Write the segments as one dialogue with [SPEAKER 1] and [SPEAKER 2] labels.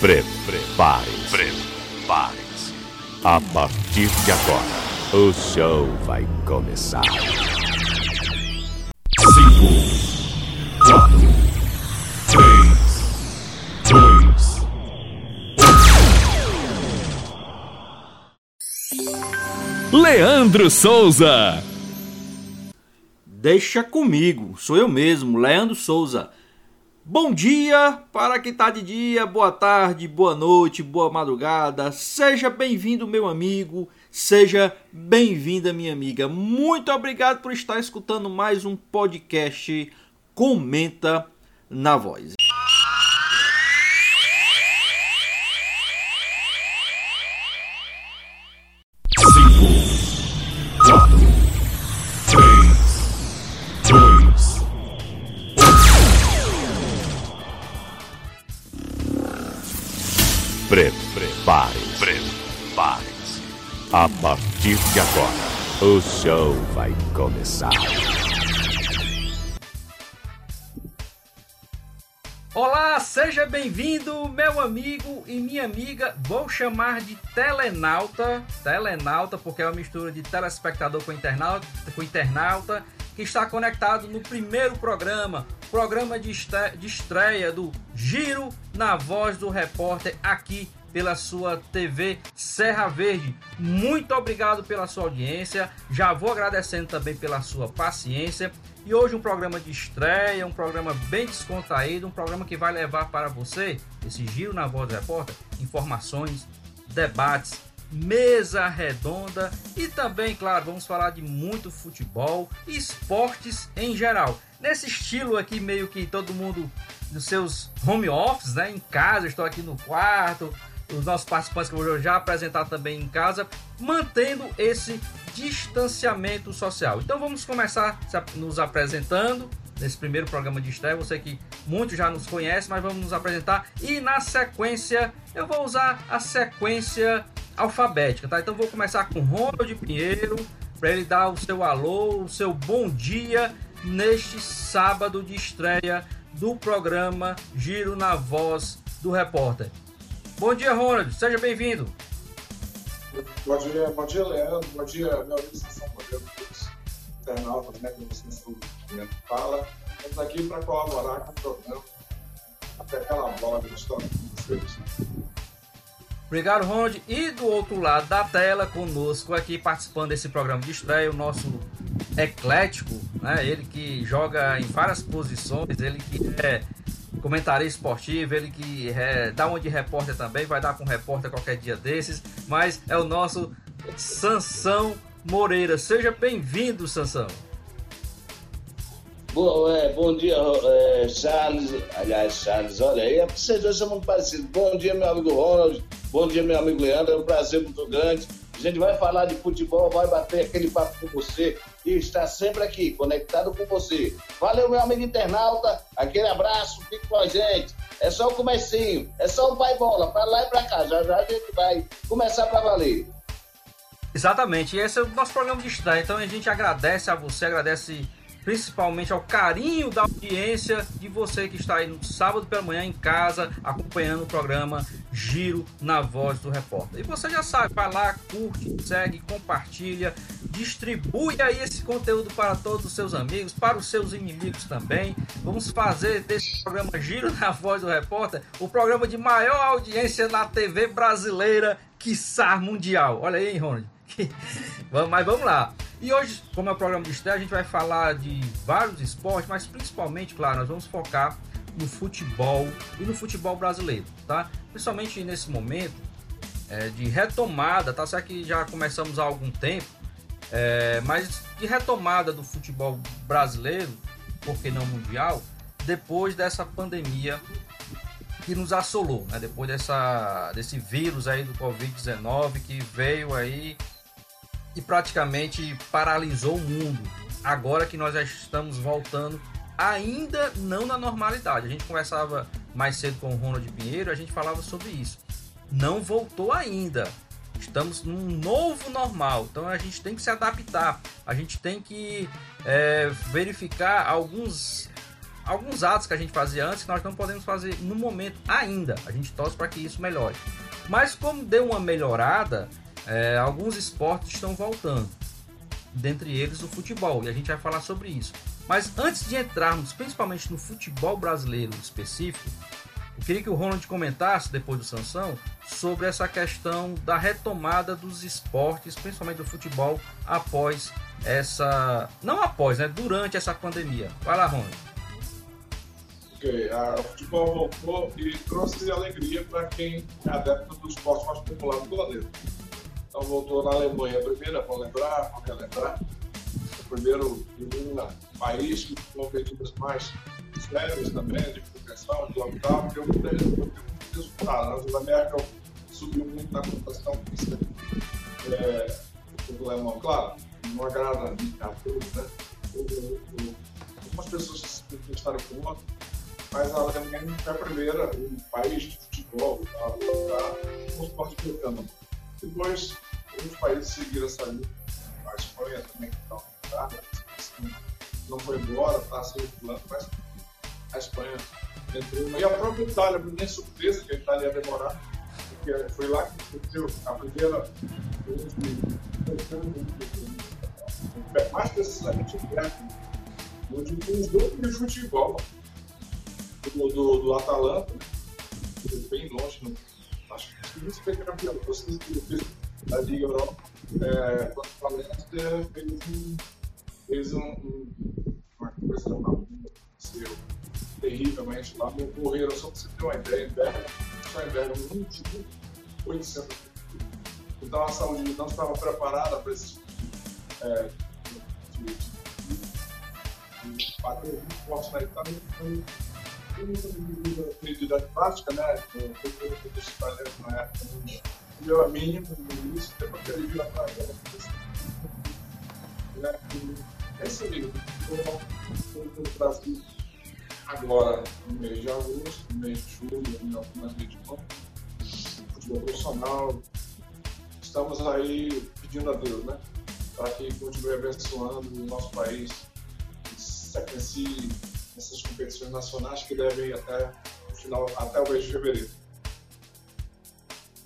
[SPEAKER 1] Prepare-se. Prepare-se. A partir de agora, o show vai começar. 5, 4, 3, 2.
[SPEAKER 2] Leandro Souza.
[SPEAKER 3] Deixa comigo, sou eu mesmo, Leandro Souza. Bom dia para quem está de dia, boa tarde, boa noite, boa madrugada. Seja bem-vindo, meu amigo, seja bem-vinda, minha amiga. Muito obrigado por estar escutando mais um podcast Comenta na Voz.
[SPEAKER 1] A partir de agora, o show vai começar.
[SPEAKER 3] Olá, seja bem-vindo, meu amigo e minha amiga. Vou chamar de telenauta, telenauta, porque é uma mistura de telespectador com internauta, com internauta que está conectado no primeiro programa, programa de estreia do Giro na Voz do Repórter aqui pela sua TV Serra Verde. Muito obrigado pela sua audiência. Já vou agradecendo também pela sua paciência. E hoje um programa de estreia, um programa bem descontraído, um programa que vai levar para você esse giro na voz do repórter, informações, debates, mesa redonda e também, claro, vamos falar de muito futebol e esportes em geral. Nesse estilo aqui meio que todo mundo dos seus home office, né, em casa, estou aqui no quarto, os nossos participantes que eu vou já apresentar também em casa, mantendo esse distanciamento social. Então vamos começar nos apresentando nesse primeiro programa de estreia. Você que muitos já nos conhece, mas vamos nos apresentar e na sequência eu vou usar a sequência alfabética, tá? Então vou começar com Ronald Pinheiro para ele dar o seu alô, o seu bom dia neste sábado de estreia do programa Giro na Voz do Repórter. Bom dia, Ronald. Seja bem-vindo.
[SPEAKER 4] Bom dia, bom dia, Leandro. Bom dia, meu amigo Sansão Modelo, internautas, né, como você fala. Estamos aqui para colaborar com o programa até aquela bola de história com vocês.
[SPEAKER 3] Obrigado, Ronald. E do outro lado da tela, conosco aqui participando desse programa de estreia, o nosso eclético, né? Ele que joga em várias posições, ele que é comentarista esportivo, ele que é, dá uma de repórter também, vai dar com repórter qualquer dia desses, mas é o nosso Sansão Moreira. Seja bem-vindo, Sansão.
[SPEAKER 5] Bom, é, bom dia, é, Charles. Aliás, Charles, olha aí, vocês dois são muito parecidos. Bom dia, meu amigo Ronald. Bom dia, meu amigo Leandro. É um prazer muito grande. A gente vai falar de futebol, vai bater aquele papo com você e está sempre aqui, conectado com você. Valeu, meu amigo internauta. Aquele abraço, fique com a gente. É só o comecinho, é só o vai bola, para lá e para cá. Já já a gente vai começar para valer.
[SPEAKER 3] Exatamente, esse é o nosso programa de estreia. Então a gente agradece a você, agradece principalmente ao carinho da audiência de você que está aí no sábado pela manhã em casa acompanhando o programa Giro na Voz do Repórter. E você já sabe, vai lá, curte, segue, compartilha, distribui aí esse conteúdo para todos os seus amigos, para os seus inimigos também. Vamos fazer desse programa Giro na Voz do Repórter o programa de maior audiência na TV brasileira, quiçá mundial. Olha aí, Ronald. Mas vamos lá. E hoje, como é o programa de estreia, a gente vai falar de vários esportes, mas principalmente, claro, nós vamos focar no futebol e no futebol brasileiro, tá? Principalmente nesse momento é, de retomada, tá certo que já começamos há algum tempo, é, mas de retomada do futebol brasileiro, por que não mundial, depois dessa pandemia que nos assolou, né? Depois dessa, desse vírus aí do Covid-19 que veio aí e praticamente paralisou o mundo. Agora que nós já estamos voltando, ainda não na normalidade. A gente conversava mais cedo com o Ronald Pinheiro, a gente falava sobre isso. Não voltou ainda. Estamos num novo normal, então a gente tem que se adaptar. A gente tem que é, verificar alguns alguns atos que a gente fazia antes que nós não podemos fazer no momento ainda. A gente torce para que isso melhore. Mas como deu uma melhorada, é, alguns esportes estão voltando. Dentre eles o futebol, e a gente vai falar sobre isso. Mas antes de entrarmos principalmente no futebol brasileiro específico, eu queria que o Ronald comentasse, depois do Sansão, sobre essa questão da retomada dos esportes, principalmente do futebol, após essa. Não após, né? Durante essa pandemia. Vai lá, Ronald.
[SPEAKER 4] Ok, o futebol voltou e trouxe alegria para quem é adepto do esporte mais popular do planeta. Então voltou na Alemanha a primeira, para lembrar, para relembrar. O primeiro país que medidas mais sérias também, de proteção, de lockdown, que eu tenho resultado. Na América subiu muito na computação física é, do alemão. Claro, não agrada a todos, né? Algumas pessoas se manifestaram contra, mas a Alemanha é a primeira, o país de futebol, tá, com o esporte americano. Depois, outros países seguiram essa linha. A Espanha também, está não foi embora, está circulando, mas a Espanha entrou. E a própria Itália, nem surpresa que a Itália ia demorar, porque foi lá que aconteceu a primeira. Mais precisamente o técnico, onde os dois de futebol do, do, do Atalanta, bem longe, acho que isso foi campeão, vocês da Liga Europa, é, o Valência fez um, fez um, um uma coisa aconteceu terrivelmente lá, morreram, só para você ter uma ideia, em Bergamo, só em Bergamo, 21.800 Então a saúde não estava preparada para esse tipo é, de, de, de, de bater muito forte na Itália. Então, medida prática, né? Eu na época, deu a mínima no início, que ele a Brasil agora no mês de agosto, no mês de julho, em algumas regiões, futebol profissional. Estamos aí pedindo a Deus, né? Para que continue abençoando o nosso país, que sequencie essas competições nacionais que devem até o final, até o mês de fevereiro.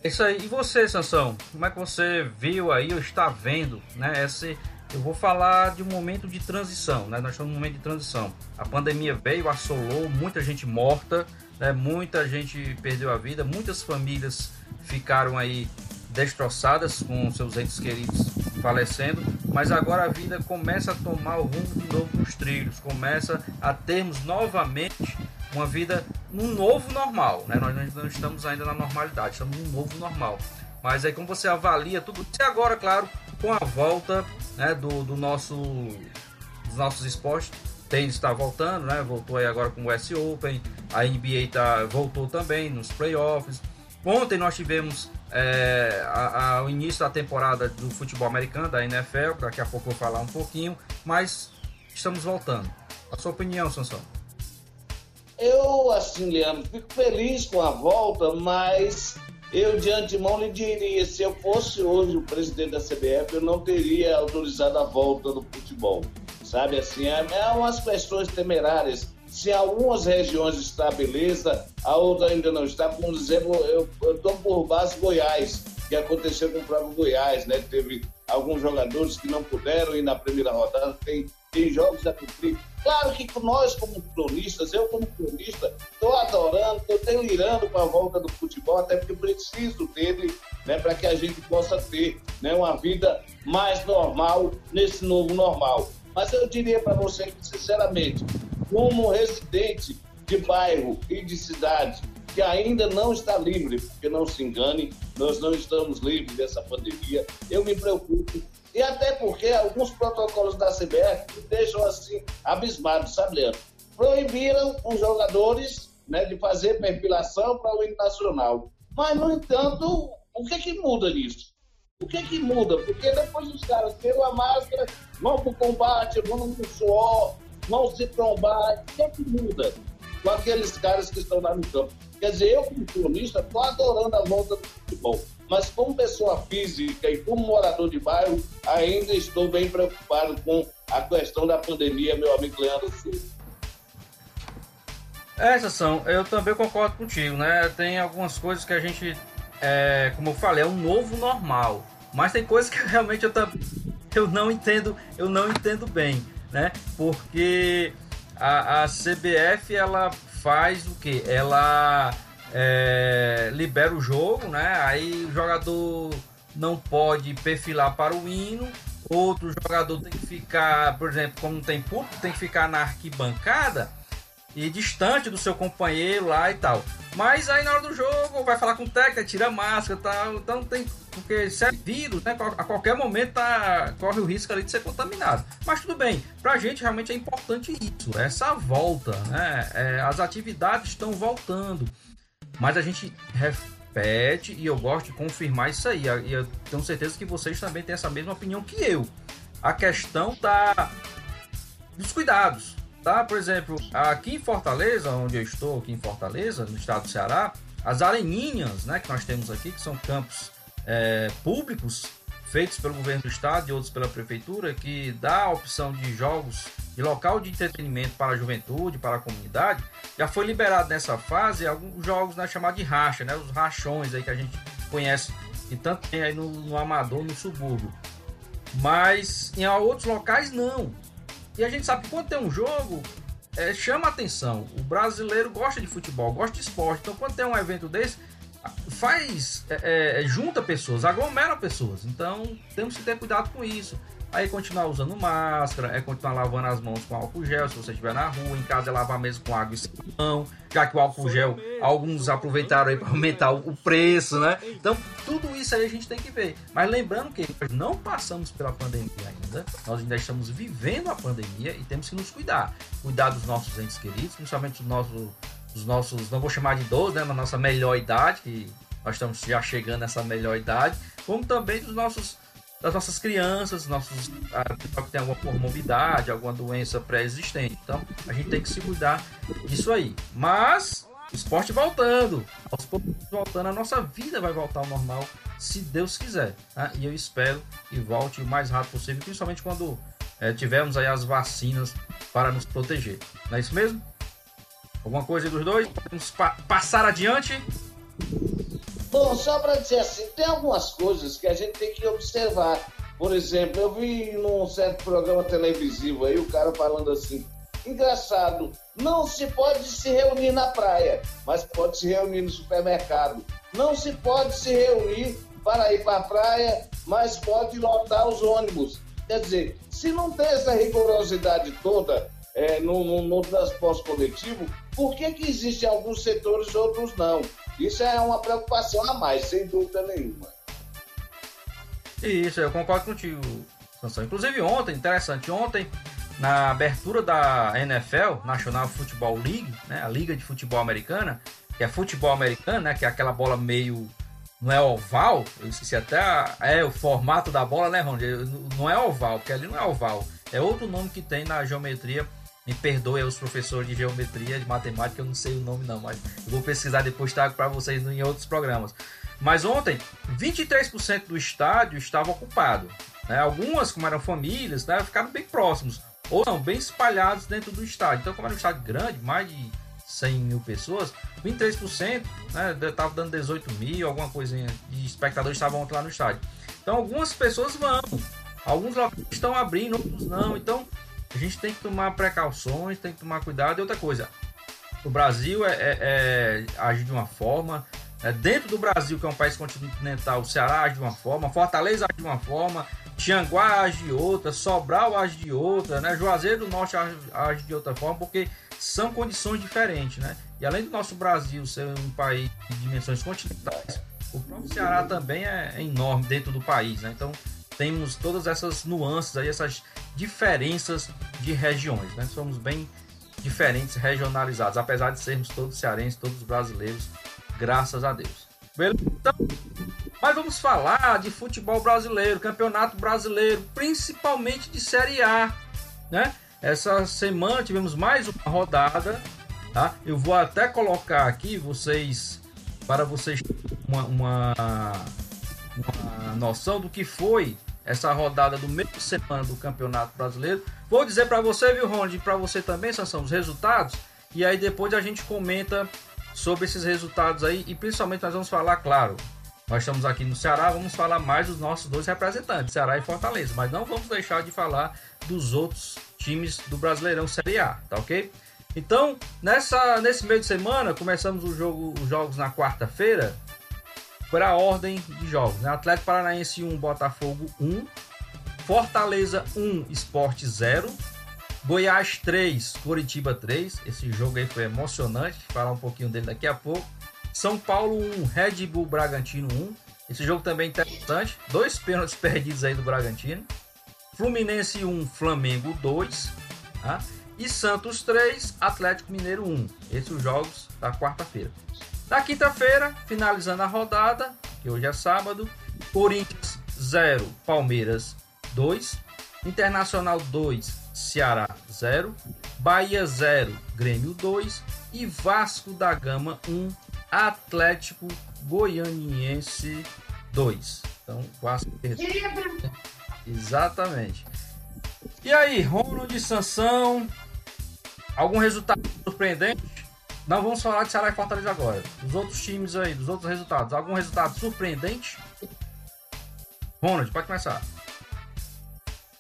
[SPEAKER 3] É isso aí. E você, Sansão? Como é que você viu aí ou está vendo, né? Esse eu vou falar de um momento de transição, né? Nós estamos num momento de transição. A pandemia veio, assolou, muita gente morta, né? muita gente perdeu a vida, muitas famílias ficaram aí destroçadas com seus entes queridos falecendo, mas agora a vida começa a tomar o rumo de novo nos trilhos, começa a termos novamente uma vida num novo normal, né? Nós não estamos ainda na normalidade, estamos num novo normal. Mas aí como você avalia tudo isso agora, claro, com a volta né, do, do nosso, dos nossos esportes. Tênis está voltando, né? Voltou aí agora com o US Open. A NBA tá, voltou também nos playoffs. Ontem nós tivemos é, a, a, o início da temporada do futebol americano, da NFL. Daqui a pouco eu vou falar um pouquinho. Mas estamos voltando. A sua opinião, Sansão?
[SPEAKER 5] Eu, assim, Leandro, fico feliz com a volta, mas eu de antemão lhe diria, se eu fosse hoje o presidente da CBF, eu não teria autorizado a volta do futebol. Sabe assim, é, é umas questões temerárias. Se algumas regiões está beleza, a outra ainda não está. Por exemplo, eu estou por base Goiás, que aconteceu com o próprio Goiás, né? Teve alguns jogadores que não puderam ir na primeira rodada, tem, tem jogos a cumprir Claro que nós, como cronistas, eu como cronista, estou adorando, estou delirando com a volta do futebol, até porque preciso dele né, para que a gente possa ter né, uma vida mais normal nesse novo normal. Mas eu diria para você que, sinceramente, como residente de bairro e de cidade que ainda não está livre, porque não se engane, nós não estamos livres dessa pandemia, eu me preocupo e até porque alguns protocolos da CBF me deixam assim abismados, sabe, Leandro? Proibiram os jogadores né, de fazer perfilação para o internacional. Mas, no entanto, o que, que muda nisso? O que, que muda? Porque depois os caras tiram a máscara, vão para o combate, vão no suor, vão se trombar. Que, muda com aqueles caras que estão lá no campo? Quer dizer, eu, como cronista, estou adorando a volta do futebol mas como pessoa física e como morador de bairro, ainda estou bem preocupado com a questão da pandemia, meu amigo Leandro Silva.
[SPEAKER 3] Essas são, eu também concordo contigo, né? Tem algumas coisas que a gente, é, como eu falei, é um novo normal. Mas tem coisas que realmente eu, eu não entendo, eu não entendo bem, né? Porque a, a CBF ela faz o que? Ela é, libera o jogo, né? Aí o jogador não pode perfilar para o hino, outro jogador tem que ficar, por exemplo, como tem público, tem que ficar na arquibancada e distante do seu companheiro lá e tal. Mas aí na hora do jogo vai falar com o técnico, tira a máscara e tal. Então tem. Porque se é vírus, né? A qualquer momento tá, corre o risco ali de ser contaminado. Mas tudo bem, pra gente realmente é importante isso, essa volta, né? É, as atividades estão voltando. Mas a gente repete e eu gosto de confirmar isso aí. E eu tenho certeza que vocês também têm essa mesma opinião que eu. A questão tá dos cuidados tá? Por exemplo, aqui em Fortaleza, onde eu estou, aqui em Fortaleza, no estado do Ceará, as areninhas, né, que nós temos aqui, que são campos é, públicos feitos pelo governo do estado e outros pela prefeitura, que dá a opção de jogos de local de entretenimento para a juventude, para a comunidade, já foi liberado nessa fase alguns jogos né, chamados de racha, né, os rachões aí que a gente conhece e tanto tem aí no, no Amador, no subúrbio. Mas em outros locais não. E a gente sabe que quando tem um jogo, é, chama atenção. O brasileiro gosta de futebol, gosta de esporte. Então, quando tem um evento desse, faz é, é, junta pessoas, aglomera pessoas. Então, temos que ter cuidado com isso. Aí continuar usando máscara, é continuar lavando as mãos com álcool gel se você estiver na rua, em casa é lavar mesmo com água e sabão, já que o álcool gel, alguns aproveitaram aí para aumentar o preço, né? Então, tudo isso aí a gente tem que ver. Mas lembrando que nós não passamos pela pandemia ainda, nós ainda estamos vivendo a pandemia e temos que nos cuidar. Cuidar dos nossos entes queridos, principalmente dos nossos, dos nossos não vou chamar de idosos, né? Na nossa melhor idade, que nós estamos já chegando nessa melhor idade, como também dos nossos das nossas crianças, nossos ah, que tem alguma comorbidade, alguma doença pré-existente. Então, a gente tem que se cuidar disso aí. Mas esporte voltando, aos poucos voltando, a nossa vida vai voltar ao normal, se Deus quiser. Né? E eu espero que volte o mais rápido possível, principalmente quando é, tivermos aí as vacinas para nos proteger. Não é isso mesmo? Alguma coisa dos dois? Vamos pa passar adiante?
[SPEAKER 5] Bom, só para dizer assim, tem algumas coisas que a gente tem que observar. Por exemplo, eu vi num certo programa televisivo aí o cara falando assim: engraçado, não se pode se reunir na praia, mas pode se reunir no supermercado. Não se pode se reunir para ir para a praia, mas pode lotar os ônibus. Quer dizer, se não tem essa rigorosidade toda é, no, no, no transporte coletivo, por que, que existem alguns setores e outros não? Isso é uma preocupação a mais, sem dúvida nenhuma.
[SPEAKER 3] Isso, eu concordo contigo, Sansão. Inclusive ontem, interessante, ontem, na abertura da NFL, National Football League, né, a Liga de Futebol Americana, que é futebol americano, né, que é aquela bola meio não é oval, eu esqueci até a, é o formato da bola, né, Ron? Não é oval, porque ali não é oval, é outro nome que tem na geometria me perdoe os professores de geometria, de matemática, eu não sei o nome não, mas eu vou pesquisar depois, trago para vocês em outros programas. Mas ontem, 23% do estádio estava ocupado. Né? Algumas, como eram famílias, né, ficaram bem próximos, ou não, bem espalhados dentro do estádio. Então, como era um estádio grande, mais de 100 mil pessoas, 23%, né, estava dando 18 mil, alguma coisinha de espectadores estavam lá no estádio. Então, algumas pessoas vão, alguns estão abrindo, outros não. Então, a gente tem que tomar precauções, tem que tomar cuidado. E outra coisa, o Brasil é, é, é age de uma forma, é, dentro do Brasil, que é um país continental, o Ceará age de uma forma, Fortaleza age de uma forma, Tianguá age de outra, Sobral age de outra, né? Juazeiro do Norte age, age de outra forma, porque são condições diferentes, né? E além do nosso Brasil ser um país de dimensões continentais, o próprio Ceará também é enorme dentro do país, né? Então temos todas essas nuances aí, essas diferenças de regiões, né? Somos bem diferentes, regionalizados, apesar de sermos todos cearenses, todos brasileiros, graças a Deus. Beleza? Então, mas vamos falar de futebol brasileiro, campeonato brasileiro, principalmente de Série A, né? Essa semana tivemos mais uma rodada, tá? Eu vou até colocar aqui vocês para vocês uma, uma, uma noção do que foi essa rodada do meio de semana do Campeonato Brasileiro. Vou dizer para você, viu, Ronald, e para você também, Sansão, os resultados. E aí depois a gente comenta sobre esses resultados aí e principalmente nós vamos falar, claro, nós estamos aqui no Ceará, vamos falar mais dos nossos dois representantes, Ceará e Fortaleza, mas não vamos deixar de falar dos outros times do Brasileirão Série A, tá ok? Então, nessa, nesse meio de semana, começamos jogo, os jogos na quarta-feira, para a ordem de jogos. Né? Atlético Paranaense 1, Botafogo 1, Fortaleza 1, Esporte 0, Goiás 3, Curitiba 3. Esse jogo aí foi emocionante, falar um pouquinho dele daqui a pouco. São Paulo 1, Red Bull Bragantino 1. Esse jogo também é interessante. Dois pênaltis perdidos aí do Bragantino. Fluminense 1, Flamengo 2. Tá? E Santos 3, Atlético Mineiro 1. Esses os jogos da quarta-feira. Na quinta-feira, finalizando a rodada, que hoje é sábado, Corinthians 0, Palmeiras 2, Internacional 2, Ceará 0, Bahia 0, Grêmio 2 e Vasco da Gama 1, Atlético Goianiense 2. Então, Vasco Exatamente. E aí, Ronald Sansão, algum resultado surpreendente? Não vamos falar de Ceará e Fortaleza agora. Dos outros times aí, dos outros resultados. Algum resultado surpreendente? Ronald, pode começar.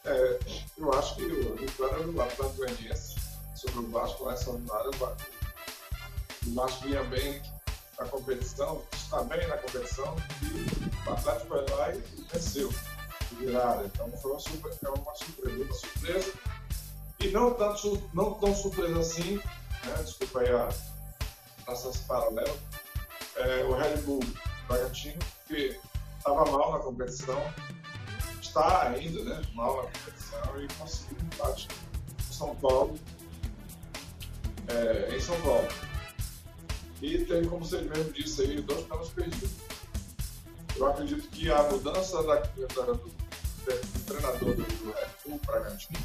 [SPEAKER 4] É, eu acho que o vitória do Atlético Goianiense sobre o Vasco lá em São Paulo, o Vasco vinha bem na competição, está bem na competição, e o Atlético foi lá e venceu, virada. Então foi uma, surpresa, é uma surpresa, uma surpresa. E não, tanto, não tão surpresa assim, né? desculpa aí a essas paralelas, é, o Red Bull Bragantino, que estava mal na competição, está ainda né, mal na competição e conseguiu um empate em São Paulo, é, em São Paulo. E tem, como você mesmo disse aí, dois pênaltis perdidos. Eu acredito que a mudança da, da, do, do, treinador do, Red Bull Bragantino,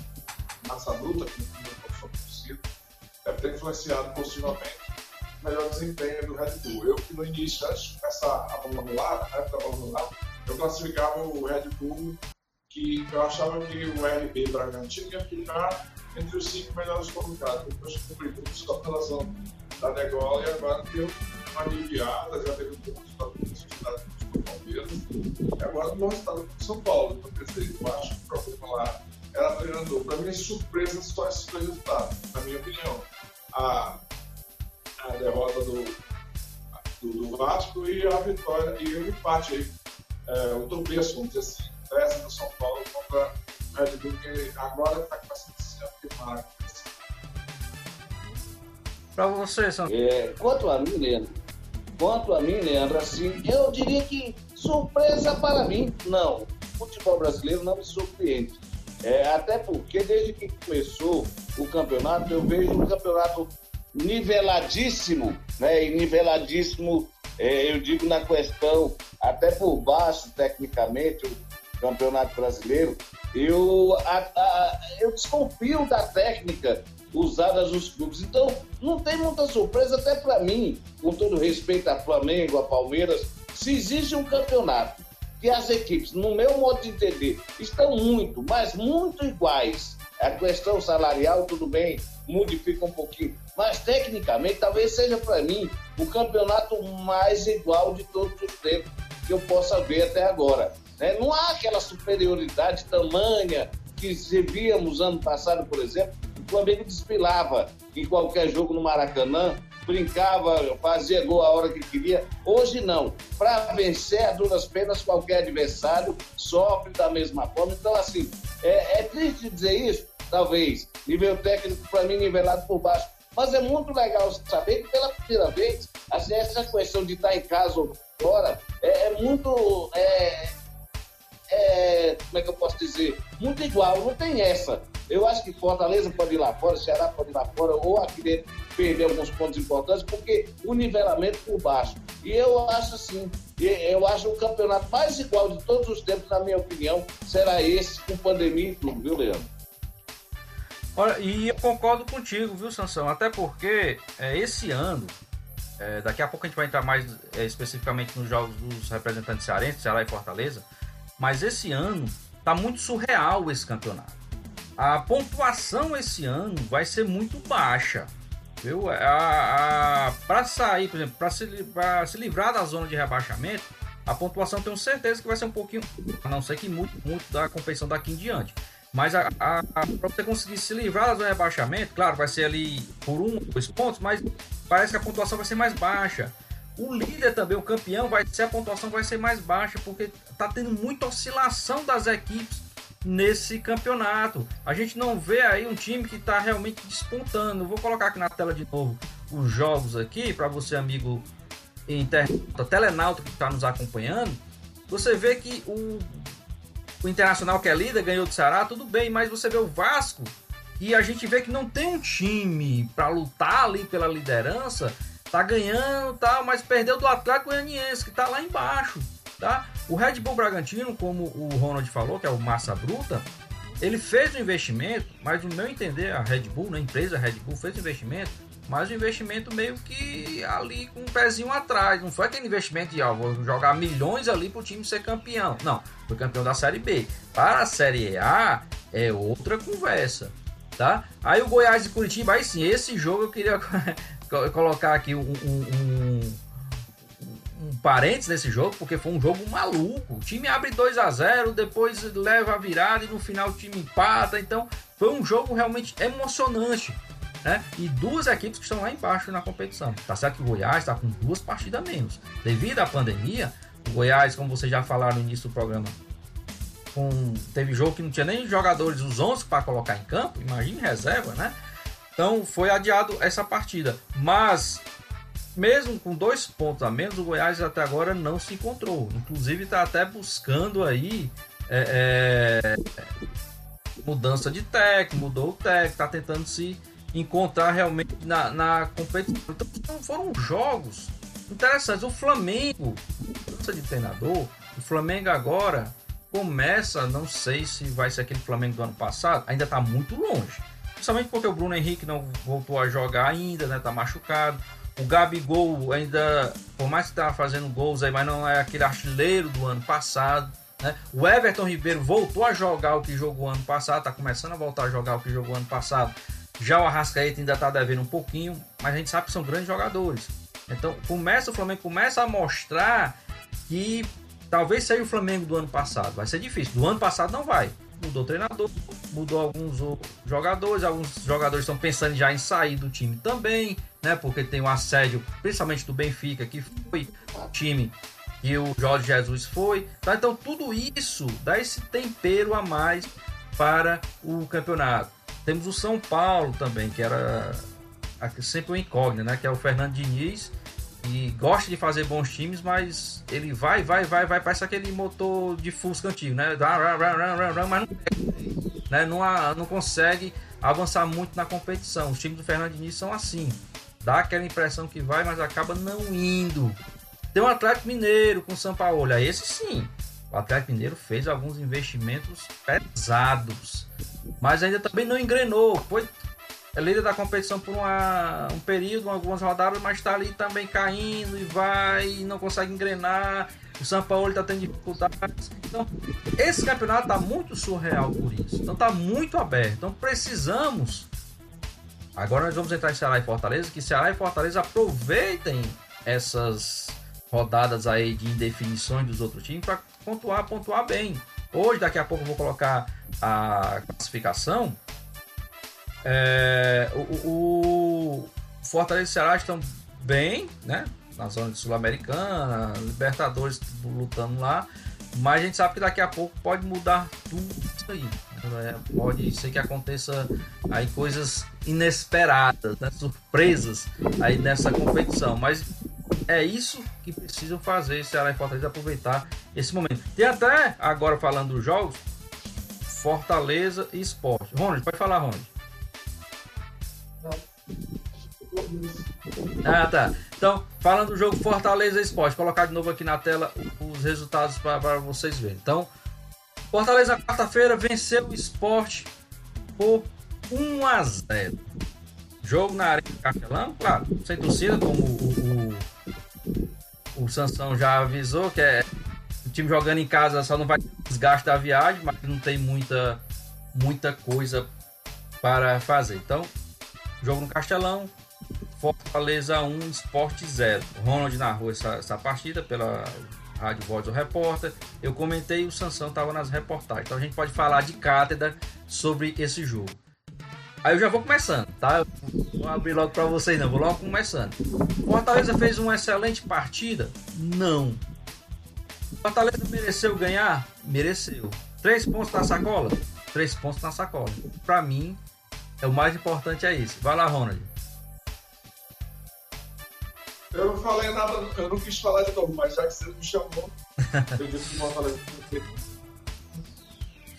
[SPEAKER 4] massa bruta, que não foi possível, deve ter influenciado positivamente o melhor desempenho do Red Bull. Eu no início, antes de começar a bola rolada, a época da bola rolada, eu classificava o Red Bull que eu achava que o RB Bragantino ia ficar entre os cinco melhores colocados. Depois que cumpriu a relação da Degola e agora deu uma aliviada, já teve um pouco de resultado do Palmeiras e agora no resultado do São Paulo. Então, dizer, eu acho que o problema lá era treinador. Para mim, surpresa só esses dois resultados, na minha opinião. A, a derrota do, do, do, Vasco e a vitória e o empate aí. É, o tropeço, vamos dizer assim, dessa do São Paulo contra o Red Bull, que agora está começando a se afirmar.
[SPEAKER 3] Para você, São
[SPEAKER 5] é, Quanto a mim, Leandro, quanto a mim, Leandro, assim, eu diria que surpresa para mim, não. O futebol brasileiro não me surpreende. É, até porque desde que começou o campeonato, eu vejo um campeonato niveladíssimo, né? E niveladíssimo, é, eu digo na questão, até por baixo, tecnicamente, o campeonato brasileiro, eu, a, a, eu desconfio da técnica usada nos clubes. Então, não tem muita surpresa, até para mim, com todo respeito a Flamengo, a Palmeiras, se existe um campeonato que as equipes, no meu modo de entender, estão muito, mas muito iguais. A questão salarial, tudo bem, modifica um pouquinho. Mas, tecnicamente, talvez seja para mim o campeonato mais igual de todos os tempos que eu possa ver até agora. Né? Não há aquela superioridade tamanha que víamos ano passado, por exemplo. O Flamengo desfilava em qualquer jogo no Maracanã, brincava, fazia gol a hora que queria. Hoje não. Para vencer a duras penas, qualquer adversário sofre da mesma forma. Então, assim, é, é triste dizer isso, talvez. Nível técnico, para mim, nivelado por baixo. Mas é muito legal saber que pela primeira vez, assim, essa questão de estar em casa ou fora é, é muito. É, é, como é que eu posso dizer? Muito igual, não tem essa. Eu acho que Fortaleza pode ir lá fora, Ceará pode ir lá fora, ou aqui dentro perder alguns pontos importantes, porque o nivelamento por baixo. E eu acho assim, eu acho o campeonato mais igual de todos os tempos, na minha opinião, será esse, com pandemia e tudo, viu, Leandro?
[SPEAKER 3] Olha, e eu concordo contigo, viu, Sansão? Até porque é, esse ano, é, daqui a pouco a gente vai entrar mais é, especificamente nos jogos dos representantes cearenses, Ceará e Fortaleza, mas esse ano tá muito surreal esse campeonato. A pontuação esse ano vai ser muito baixa. Viu? Para sair, por exemplo, para se, se livrar da zona de rebaixamento, a pontuação tenho certeza que vai ser um pouquinho, a não ser que muito, muito da competição daqui em diante. Mas a, a, a para você conseguir se livrar do rebaixamento, claro, vai ser ali por um, dois pontos, mas parece que a pontuação vai ser mais baixa. O líder também, o campeão, vai ser a pontuação vai ser mais baixa, porque tá tendo muita oscilação das equipes nesse campeonato. A gente não vê aí um time que está realmente despontando. Vou colocar aqui na tela de novo os jogos aqui para você, amigo internauta, telenauta que está nos acompanhando. Você vê que o o Internacional que é líder ganhou do Ceará, tudo bem, mas você vê o Vasco e a gente vê que não tem um time para lutar ali pela liderança, tá ganhando, tal, mas perdeu do Atlético Goianiense que tá lá embaixo, tá? O Red Bull Bragantino, como o Ronald falou, que é o massa bruta, ele fez um investimento, mas no meu entender, a Red Bull, né, a empresa Red Bull fez um investimento mas um investimento meio que ali com um pezinho atrás. Não foi aquele investimento de vou jogar milhões ali para o time ser campeão. Não, foi campeão da Série B. Para a Série A é outra conversa, tá? Aí o Goiás e Curitiba, aí sim, esse jogo eu queria colocar aqui um, um, um, um parênteses nesse jogo, porque foi um jogo maluco. O time abre 2 a 0 depois leva a virada e no final o time empata. Então foi um jogo realmente emocionante né? E duas equipes que estão lá embaixo na competição. Tá certo que o Goiás está com duas partidas menos. Devido à pandemia, o Goiás, como vocês já falaram no início do programa, com, teve jogo que não tinha nem jogadores, os 11 para colocar em campo, imagine reserva, né? Então foi adiado essa partida. Mas, mesmo com dois pontos a menos, o Goiás até agora não se encontrou. Inclusive está até buscando aí é, é, mudança de técnico, mudou o técnico, está tentando se encontrar realmente na, na competição. Então foram jogos interessantes. O Flamengo, mudança de treinador, o Flamengo agora começa, não sei se vai ser aquele Flamengo do ano passado, ainda está muito longe. Principalmente porque o Bruno Henrique não voltou a jogar ainda, né? Tá machucado. O Gabigol ainda, por mais que estava fazendo gols aí, mas não é aquele artilheiro do ano passado. Né? O Everton Ribeiro voltou a jogar o que jogou ano passado, tá começando a voltar a jogar o que jogou ano passado já o Arrascaeta ainda está devendo um pouquinho, mas a gente sabe que são grandes jogadores. Então começa o Flamengo começa a mostrar que talvez seja o Flamengo do ano passado. Vai ser difícil. Do ano passado não vai. Mudou o treinador, mudou alguns jogadores, alguns jogadores estão pensando já em sair do time também, né? Porque tem um assédio, principalmente do Benfica, que foi o time que o Jorge Jesus foi. Tá? Então tudo isso dá esse tempero a mais para o campeonato. Temos o São Paulo também, que era sempre um incógnito, né? Que é o Fernando Diniz. E gosta de fazer bons times, mas ele vai, vai, vai, vai, parece aquele motor de Fusca antigo, né? Mas não, né? não, não consegue avançar muito na competição. Os times do Fernando Diniz são assim. Dá aquela impressão que vai, mas acaba não indo. Tem o Atlético Mineiro com o São Paulo. Esse sim. O Atlético Mineiro fez alguns investimentos pesados mas ainda também não engrenou. Foi é líder da competição por uma, um período, algumas rodadas, mas está ali também caindo e vai e não consegue engrenar. O São Paulo está tendo dificuldades. Então, esse campeonato está muito surreal por isso. Então, está muito aberto. Então, precisamos. Agora nós vamos entrar em Ceará e Fortaleza. Que Ceará e Fortaleza aproveitem essas rodadas aí de indefinições dos outros times para pontuar, pontuar bem. Hoje, daqui a pouco, eu vou colocar a classificação. É, o, o, Fortaleza e Ceará estão bem, né? Na zona sul-americana, Libertadores lutando lá. Mas a gente sabe que daqui a pouco pode mudar tudo isso aí. Né? Pode ser que aconteça aí coisas inesperadas, né? surpresas aí nessa competição. Mas é isso que precisam fazer Ceará e Fortaleza aproveitar esse momento. Tem até, agora falando dos jogos, Fortaleza e Esporte. Ronald, pode falar, Ronald. Ah, tá. Então, falando do jogo Fortaleza e Esporte, colocar de novo aqui na tela os resultados para vocês verem. Então, Fortaleza, quarta-feira, venceu o Esporte por 1 a 0. Jogo na Arena Castelão, claro, sem torcida, como o, o, o Sansão já avisou, que é o time jogando em casa só não vai desgaste da viagem, mas não tem muita, muita coisa para fazer. Então, jogo no Castelão, Fortaleza 1, Sport 0. Ronald narrou essa, essa partida pela Rádio Voz do Repórter. Eu comentei o Sansão estava nas reportagens. Então a gente pode falar de cátedra sobre esse jogo. Aí eu já vou começando, tá? Não vou abrir logo para vocês, não. Vou logo começando. Fortaleza fez uma excelente partida? Não. Fortaleza mereceu ganhar? Mereceu. Três pontos na sacola? Três pontos na sacola. Para mim, é o mais importante é isso. Vai lá, Ronald.
[SPEAKER 4] Eu não falei nada, eu não quis falar de novo, mas já que você me chamou, acredito que o Fortaleza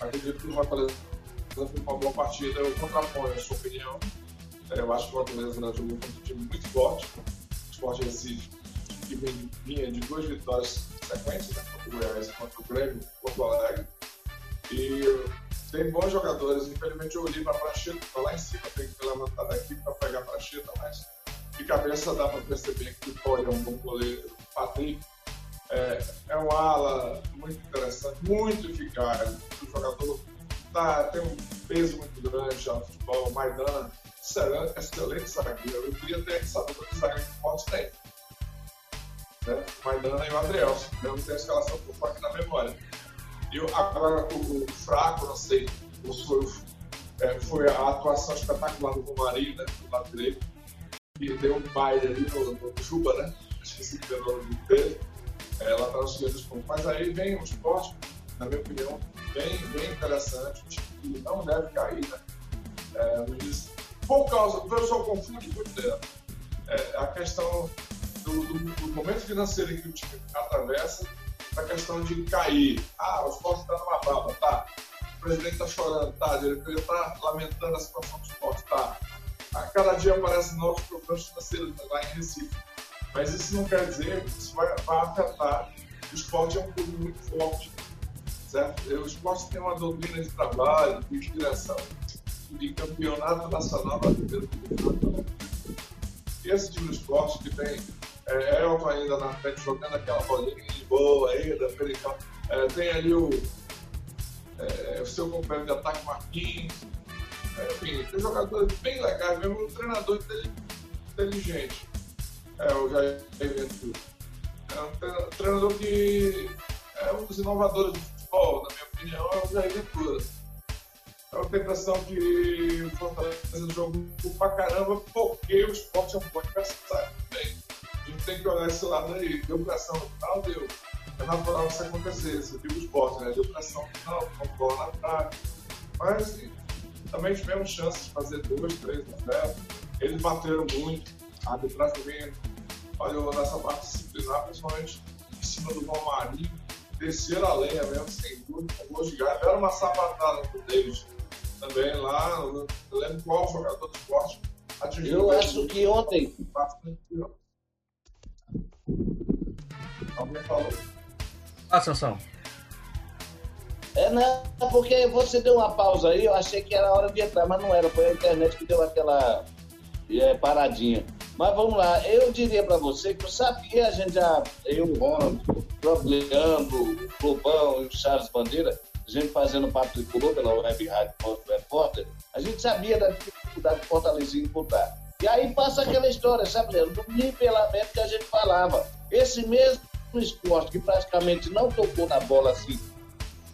[SPEAKER 4] acredito que o Fortaleza fez uma boa partida. Eu contraponho a sua opinião. É, eu acho que o Fortaleza jogou contra um time muito forte. O Sport Recife, que vinha de duas vitórias sequentes, né, contra o Goiás e contra o Grêmio, Porto Alegre. E tem bons jogadores. Infelizmente, o Oliva Pracheta está lá em cima, tem que levantar daqui para pegar a Pracheta, mas de cabeça dá para perceber que o Vitória é um bom goleiro. O Patrick é, é um ala muito interessante, muito eficaz. O jogador tá, tem um peso muito grande já no futebol. O Maidana, excelente, excelente zagueiro. Eu queria ter zagueiro que o tem. Né? O Maidana e o Adrielson. Eu não tenho a escalação por aqui na memória. E agora o, o fraco, não sei, foi, é, foi a atuação espetacular do Romarinho, né, do lado direito que deu um baile ali no, no Juba, né? Esqueci de ter o nome dele. É, lá para os primeiros pontos. Mas aí vem um esporte, na minha opinião, bem, bem interessante, que não deve cair, né? É, por causa, o pessoal confunde muito dela. É, a questão do, do, do, momento financeiro que o time atravessa, a questão de cair. Ah, o esporte está numa baba, tá. O presidente está chorando, tá. A diretoria está lamentando a situação do esporte, tá a cada dia aparecem novos problemas financeiros lá em Recife. Mas isso não quer dizer que isso vai, vai afetar. O esporte é um clube muito forte, certo? O esporte tem uma doutrina de trabalho, de direção, de campeonato nacional brasileiro. Esse tipo de esporte que tem é, Elton ainda na frente jogando aquela bolinha de boa ainda, é, tem ali o, é, o seu companheiro de ataque Marquinhos, enfim, tem jogadores bem legais, mesmo um treinador inteligente. É o Jair Ventura. É um treinador que é um dos inovadores do futebol, na minha opinião, é o Jair Ventura. Eu tenho a impressão que o Fortaleza jogou pra caramba porque o esporte é um bom adversário também. A gente tem que olhar esse lado aí. Deu pressão no final, deu. É natural isso acontecer, esse tipo de esporte, né? Deu pressão no final, com bola na praia. Mas também tivemos chances de fazer duas, três a zero. Eles bateram muito, a arbitragem falhou nessa parte disciplinar, principalmente em cima do Romarinho. Desceram a lenha mesmo, sem dúvida, com gols de gás. Deram uma sapatada no David também lá, não lembro qual jogador de esporte
[SPEAKER 5] atingiu. Eu acho que ontem.
[SPEAKER 4] Alguém falou?
[SPEAKER 3] Ah, Sansão.
[SPEAKER 5] É, não, porque você deu uma pausa aí, eu achei que era hora de entrar, mas não era, foi a internet que deu aquela é, paradinha. Mas vamos lá, eu diria para você que eu sabia, a gente já, eu, o próprio Leandro, o Clubão e o Charles Bandeira, a gente fazendo papo tricolor pela Web Rádio Repórter, a gente sabia da dificuldade de Fortaleza imputar. E aí passa aquela história, sabe, Leandro, do nivelamento que a gente falava. Esse mesmo esporte que praticamente não tocou na bola assim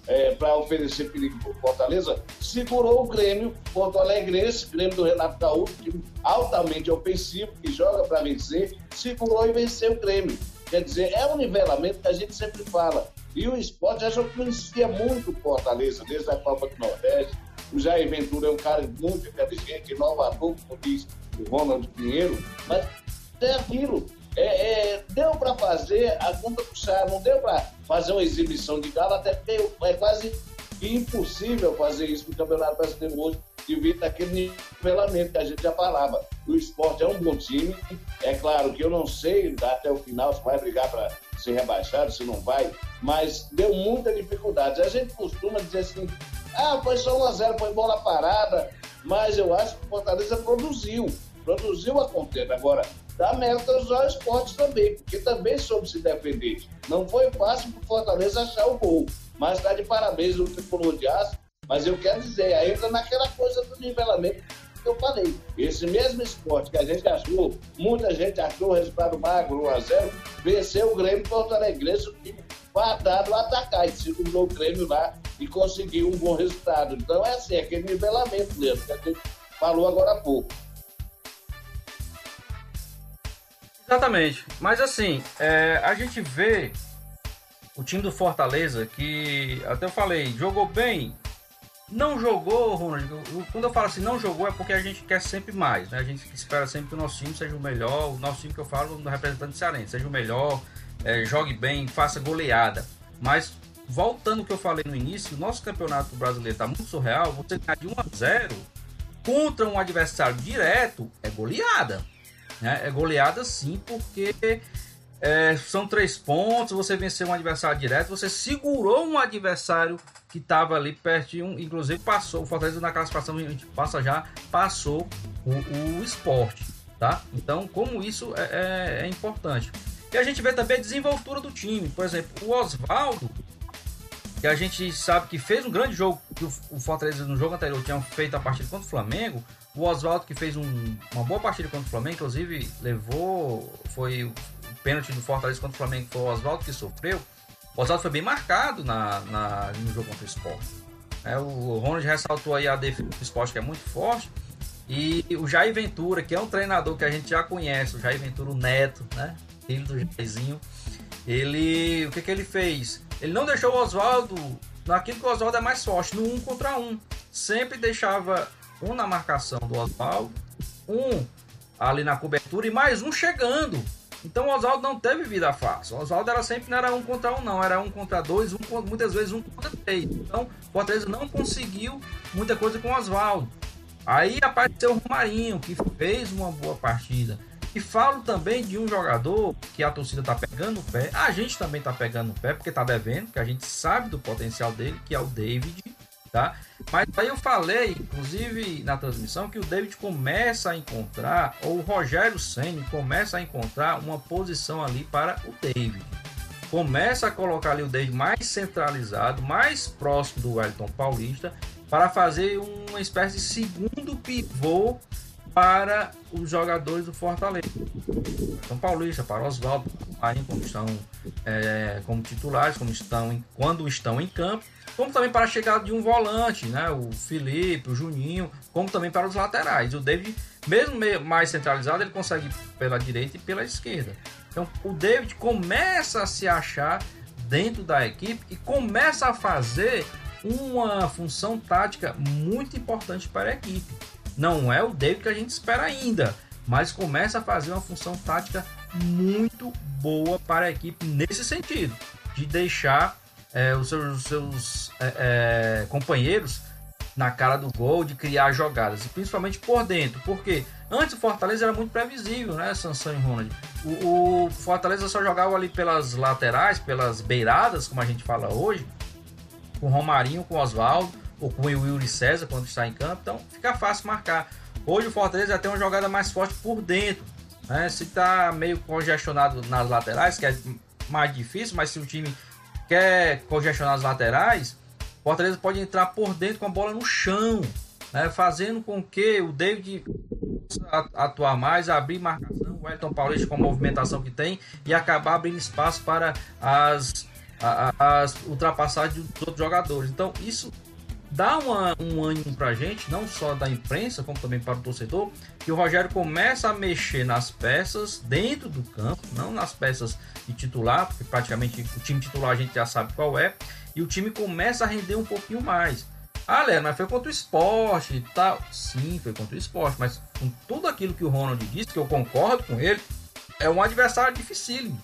[SPEAKER 5] é, para oferecer perigo para o Fortaleza, segurou o Grêmio, Porto Alegrense, Grêmio do Renato Gaúcho, time altamente ofensivo, que joga para vencer, segurou e venceu o Grêmio. Quer dizer, é um nivelamento que a gente sempre fala. E o esporte já conhecia muito o Fortaleza, desde a Copa do Nordeste. O Jair Ventura é um cara muito inteligente, inovador, como diz o Ronald Pinheiro, mas é aquilo é, é, deu para fazer a conta puxar, não deu para fazer uma exibição de galo, até porque é quase impossível fazer isso no Campeonato Brasileiro hoje, devido àquele nivelamento que a gente já falava. O esporte é um bom time, é claro que eu não sei até o final se vai brigar para ser rebaixado, se não vai, mas deu muita dificuldade. A gente costuma dizer assim, ah, foi só 1x0, foi bola parada, mas eu acho que o Fortaleza produziu, produziu a contenda. Agora, dá mérito aos esportes também, porque também soube se defender. Não foi fácil para o Fortaleza achar o gol, mas está de parabéns o tricolor de aço. Mas eu quero dizer, entra naquela coisa do nivelamento que eu falei. Esse mesmo esporte que a gente achou, muita gente achou o resultado magro, 1x0, venceu o Grêmio Porto Alegrense, o time fadado a atacar, e segurou o Grêmio lá e conseguiu um bom resultado. Então é assim, é aquele nivelamento mesmo, que a gente falou agora há pouco.
[SPEAKER 3] Exatamente. Mas assim, é, a gente vê o time do Fortaleza que até eu falei, jogou bem. Não jogou, Ronald. Quando eu falo assim, não jogou, é porque a gente quer sempre mais, né? A gente espera sempre que o nosso time seja o melhor. O nosso time que eu falo, no representante cearense, seja o melhor, é, jogue bem, faça goleada. Mas voltando ao que eu falei no início, o nosso campeonato brasileiro está muito surreal. Você ganhar de 1 a 0 contra um adversário direto é goleada. Né? É goleada sim, porque é, são três pontos, você venceu um adversário direto, você segurou um adversário que estava ali pertinho, inclusive passou, o Fortaleza na classificação, a gente passa já, passou o, o esporte, tá? Então, como isso é, é, é importante. E a gente vê também a desenvoltura do time, por exemplo, o Oswaldo, que a gente sabe que fez um grande jogo, que o, Fortaleza no jogo anterior tinha feito a partida contra o Flamengo, o Oswaldo que fez um, uma boa partida contra o Flamengo, inclusive levou, foi o pênalti do Fortaleza contra o Flamengo, foi o Oswaldo que sofreu. O Oswaldo foi bem marcado na, na, no jogo contra o Sport. É, o Ronald ressaltou aí a defesa do esporte que é muito forte. E o Jair Ventura, que é um treinador que a gente já conhece, o Jair Ventura, o neto, né? Filho do Jairzinho. Ele. O que, que ele fez? Ele não deixou o Oswaldo naquilo que o Oswaldo é mais forte, no um contra um. Sempre deixava um na marcação do Oswaldo, um ali na cobertura e mais um chegando. Então o Oswaldo não teve vida fácil. O Oswaldo era sempre não era um contra um, não, era um contra dois, um, muitas vezes um contra três. Então o Fortaleza não conseguiu muita coisa com o Oswaldo. Aí apareceu o Romarinho, que fez uma boa partida. E falo também de um jogador que a torcida tá pegando o pé, a gente também tá pegando o pé, porque tá devendo, que a gente sabe do potencial dele, que é o David tá? Mas aí eu falei, inclusive na transmissão, que o David começa a encontrar, ou o Rogério Senna começa a encontrar uma posição ali para o David. Começa a colocar ali o David mais centralizado, mais próximo do Wellington Paulista, para fazer uma espécie de segundo pivô para os jogadores do Fortaleza. São Paulista, para Oswaldo, como estão é, como titulares, como estão quando estão em campo, como também para a chegada de um volante, né? O Felipe, o Juninho, como também para os laterais. O David, mesmo mais centralizado, ele consegue pela direita e pela esquerda. Então o David começa a se achar dentro da equipe e começa a fazer uma função tática muito importante para a equipe. Não é o David que a gente espera ainda, mas começa a fazer uma função tática muito boa para a equipe nesse sentido, de deixar é, os seus, os seus é, é, companheiros na cara do gol, de criar jogadas, e principalmente por dentro, porque antes o Fortaleza era muito previsível, né, Sansão e Ronald? O, o, Fortaleza só jogava ali pelas laterais, pelas beiradas, como a gente fala hoje, com Romarinho, com Oswaldo, ou com o Yuri César quando está em campo, então fica fácil marcar. Hoje o Fortaleza já tem uma jogada mais forte por dentro, né? Se está meio congestionado nas laterais, que é mais difícil, mas se o time quer congestionar as laterais, o Fortaleza pode entrar por dentro com a bola no chão, né, fazendo com que o David atuar mais, abrir marcação, o Elton Paulista com a movimentação que tem e acabar abrindo espaço para as, as ultrapassagens dos outros jogadores. Então, isso dá uma, um ânimo para a gente, não só da imprensa, como também para o torcedor, que o Rogério começa a mexer nas peças dentro do campo, não nas peças de titular, porque praticamente o time titular a gente já sabe qual é, e o time começa a render um pouquinho mais. Ah, Léo, mas foi contra o esporte e tal. Sim, foi contra o esporte, mas com tudo aquilo que o Ronald disse, que eu concordo com ele, é um adversário dificílimo.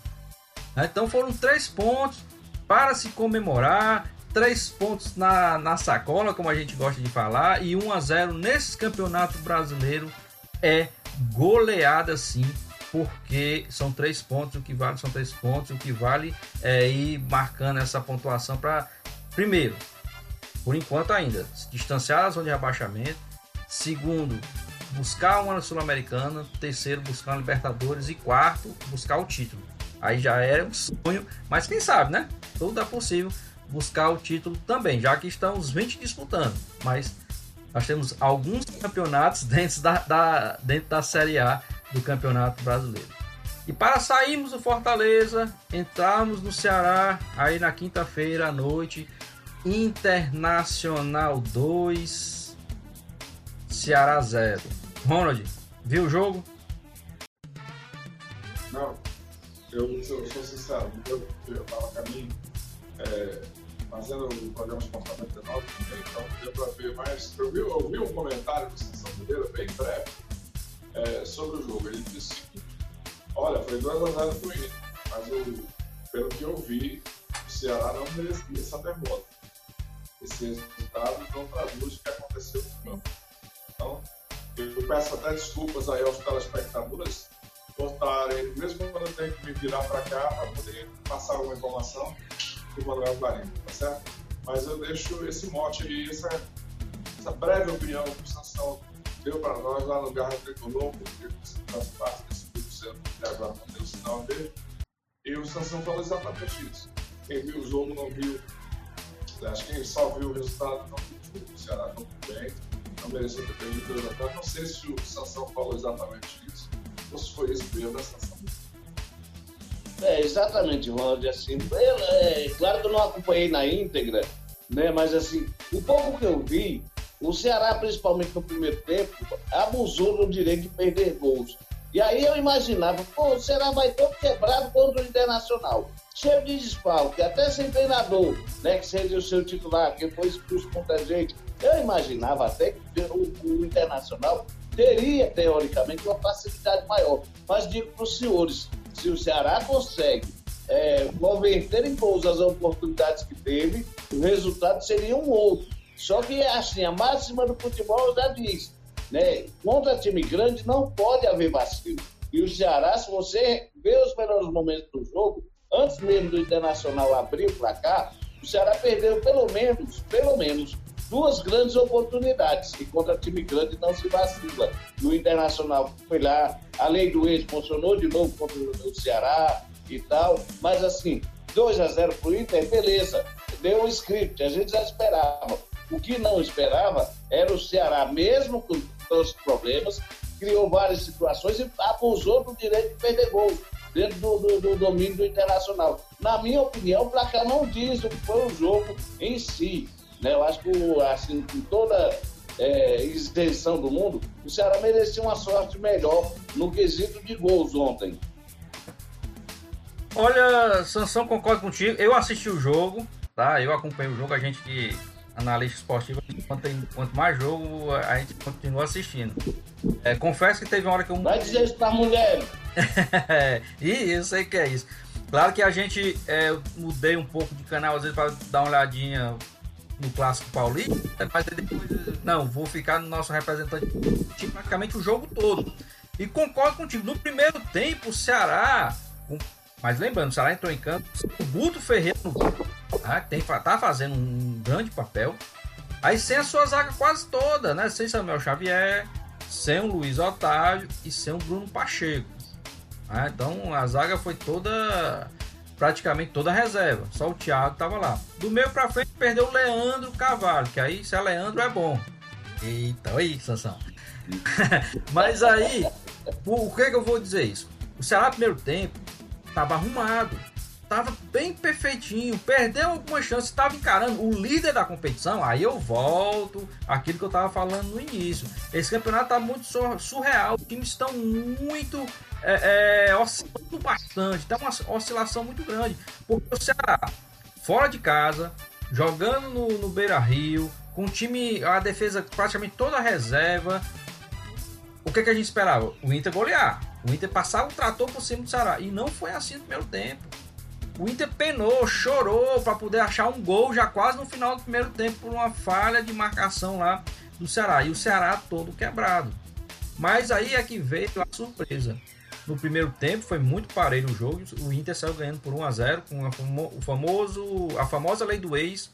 [SPEAKER 3] Né? Então foram três pontos para se comemorar, três pontos na, na sacola, como a gente gosta de falar, e 1 a 0 nesse campeonato brasileiro é goleada sim, porque são três pontos, o que vale são três pontos, o que vale é ir marcando essa pontuação para, primeiro, por enquanto ainda, se distanciar da zona de rebaixamento, segundo, buscar uma Sul-Americana, terceiro, buscar uma Libertadores e quarto, buscar o título. Aí já é um sonho, mas quem sabe, né? Tudo é possível buscar o título também, já que estão os 20 disputando. Mas nós temos alguns campeonatos dentro da, da, dentro da Série A do Campeonato Brasileiro. E para sairmos do Fortaleza, entrarmos no Ceará aí na quinta-feira à noite, Internacional 2, Ceará 0. Ronald, viu o jogo?
[SPEAKER 4] Não, eu, sou sincero, eu, eu tava caminho é, fazendo o programa Esporte 99, então deu para ver mais. Eu vi, eu vi um comentário do Sessão Mineira, bem breve, é, sobre o jogo. Ele disse seguinte: olha, foi 2x0 pro Inter, mas eu, pelo que eu vi, o Ceará não merecia essa derrota. Esse resultado não traduz o que aconteceu no campo. Então, eu peço até desculpas aí aos telespectadores por estarem, mesmo quando eu tenho que me virar para cá para poder passar uma informação Manuel tá certo? Mas eu deixo esse mote aí, essa, essa breve opinião que o Sansão deu para nós lá no Garra Tricolor, porque você faz parte desse grupo centro que agora não deu o sinal dele. E o Sansão falou exatamente isso. Quem viu o jogo não viu, acho que quem só viu o resultado não viu o Ceará não bem, não mereceu ter perdido atrás. Não sei se o Sansão falou exatamente isso, ou se foi isso mesmo, né, Sansão?
[SPEAKER 5] É, exatamente, Ronald. Assim, é, claro que eu não acompanhei na íntegra, né? Mas assim, o pouco que eu vi, o Ceará, principalmente no primeiro tempo, abusou do direito de perder gols. E aí eu imaginava, pô, o Ceará vai todo quebrado contra o Internacional. Cheio de desfalque, até sem treinador, né? Que seria o seu titular, que foi expulso contra a gente. Eu imaginava até que o, o Internacional teria, teoricamente, uma facilidade maior. Mas digo para os senhores, se o Ceará consegue é, converter em gols as oportunidades que teve, o resultado seria um outro. Só que, assim, a máxima do futebol já diz, né? Contra time grande não pode haver vacilo. E o Ceará, se você vê os melhores momentos do jogo, antes mesmo do Internacional abrir o placar, o Ceará perdeu pelo menos, pelo menos, duas grandes oportunidades. E contra time grande não se vacila. No Internacional foi lá, a lei do ex funcionou de novo contra o Ceará e tal. Mas assim, 2 a 0 pro Inter, beleza. Deu um script, a gente já esperava. O que não esperava era o Ceará, mesmo com todos os problemas, criou várias situações e abusou do direito de perder gol dentro do, do, do, domínio do Internacional. Na minha opinião, o placar não diz o que foi o jogo em si. Né? Eu acho que, assim, com toda é, extensão do mundo, o Ceará merecia uma sorte melhor no quesito de gols ontem.
[SPEAKER 3] Olha, Sansão, concordo contigo. Eu assisti o jogo, tá? Eu acompanhei o jogo, a gente que analista esportivo, quanto, quanto mais jogo, a gente continua assistindo. É, confesso que teve uma hora que eu.
[SPEAKER 5] Vai dizer isso pra mulher!
[SPEAKER 3] e eu sei que é isso. Claro que a gente é, mudei um pouco de canal, às vezes, para dar uma olhadinha no clássico paulista, mas depois, não, vou ficar no nosso representante praticamente o jogo todo. E concordo contigo, no primeiro tempo o Ceará, mas lembrando, o Ceará entrou em campo, o Guto Ferreira no tá, tem, tá fazendo um grande papel. Aí sem a sua zaga quase toda, né? Sem Samuel Xavier, sem o Luiz Otávio e sem o Bruno Pacheco. Ah, então a zaga foi toda praticamente toda a reserva. Só o Thiago estava lá. Do meio para frente perdeu o Leandro Carvalho, que aí se é Leandro é bom. Eita, aí, Sansão. Mas aí, o, que, é que eu vou dizer isso? O Ceará primeiro tempo estava arrumado, estava bem perfeitinho, perdeu alguma chance, estava encarando o líder da competição. Aí eu volto aquilo que eu estava falando no início. Esse campeonato está muito surreal, os times estão muito é, é, oscilando bastante, tá uma oscilação muito grande. Porque o Ceará, fora de casa, jogando no, no Beira Rio, com o time, a defesa praticamente toda reserva. O que, que a gente esperava? O Inter golear. O Inter passar o trator por cima do Ceará. E não foi assim no primeiro tempo. O Inter penou, chorou para poder achar um gol já quase no final do primeiro tempo por uma falha de marcação lá do Ceará. E o Ceará todo quebrado. Mas aí é que veio a surpresa. No primeiro tempo foi muito parelho o jogo. O Inter saiu ganhando por 1 a 0 com a, o famoso, a famosa lei do ex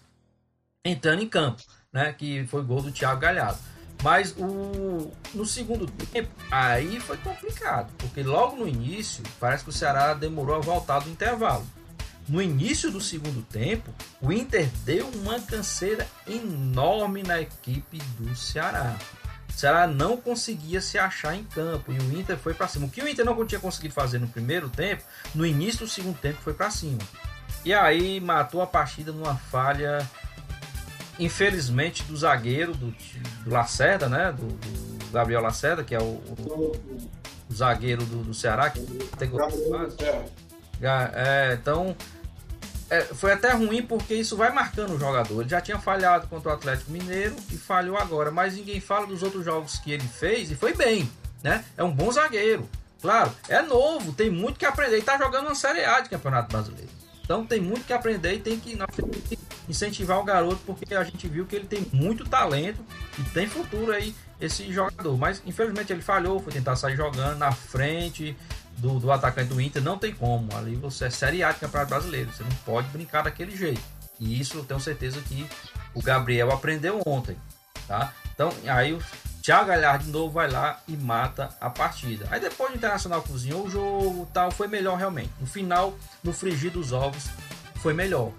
[SPEAKER 3] entrando em campo, né? Que foi gol do Thiago Galhardo. Mas o, no segundo tempo, aí foi complicado, porque logo no início parece que o Ceará demorou a voltar do intervalo. no início do segundo tempo, o Inter deu uma canseira enorme na equipe do Ceará. Ceará não conseguia se achar em campo e o Inter foi para cima. O que o Inter não tinha conseguido fazer no primeiro tempo, no início do segundo tempo foi para cima. E aí matou a partida numa falha, infelizmente, do zagueiro, do, do Lacerda, né? Do, do, Gabriel Lacerda, que é o, o, o zagueiro do, do, Ceará, que tem é, então é, foi até ruim porque isso vai marcando o jogador. Ele já tinha falhado contra o Atlético Mineiro e falhou agora, mas ninguém fala dos outros jogos que ele fez e foi bem, né? É um bom zagueiro. Claro, é novo, tem muito que aprender. E tá jogando uma Série A de Campeonato Brasileiro. Então tem muito que aprender e tem que, nós temos que incentivar o garoto, porque a gente viu que ele tem muito talento e tem futuro aí, esse jogador. Mas infelizmente ele falhou, foi tentar sair jogando na frente do, do atacante do Inter, não tem como. Ali você é Série de Campeonato Brasileiro, você não pode brincar daquele jeito. E isso eu tenho certeza que o Gabriel aprendeu ontem, tá? Então aí o Thiago Galhardo de novo vai lá e mata a partida. Aí depois o Internacional cozinhou o jogo, tal, foi melhor realmente. No final, no frigir dos ovos, foi melhor.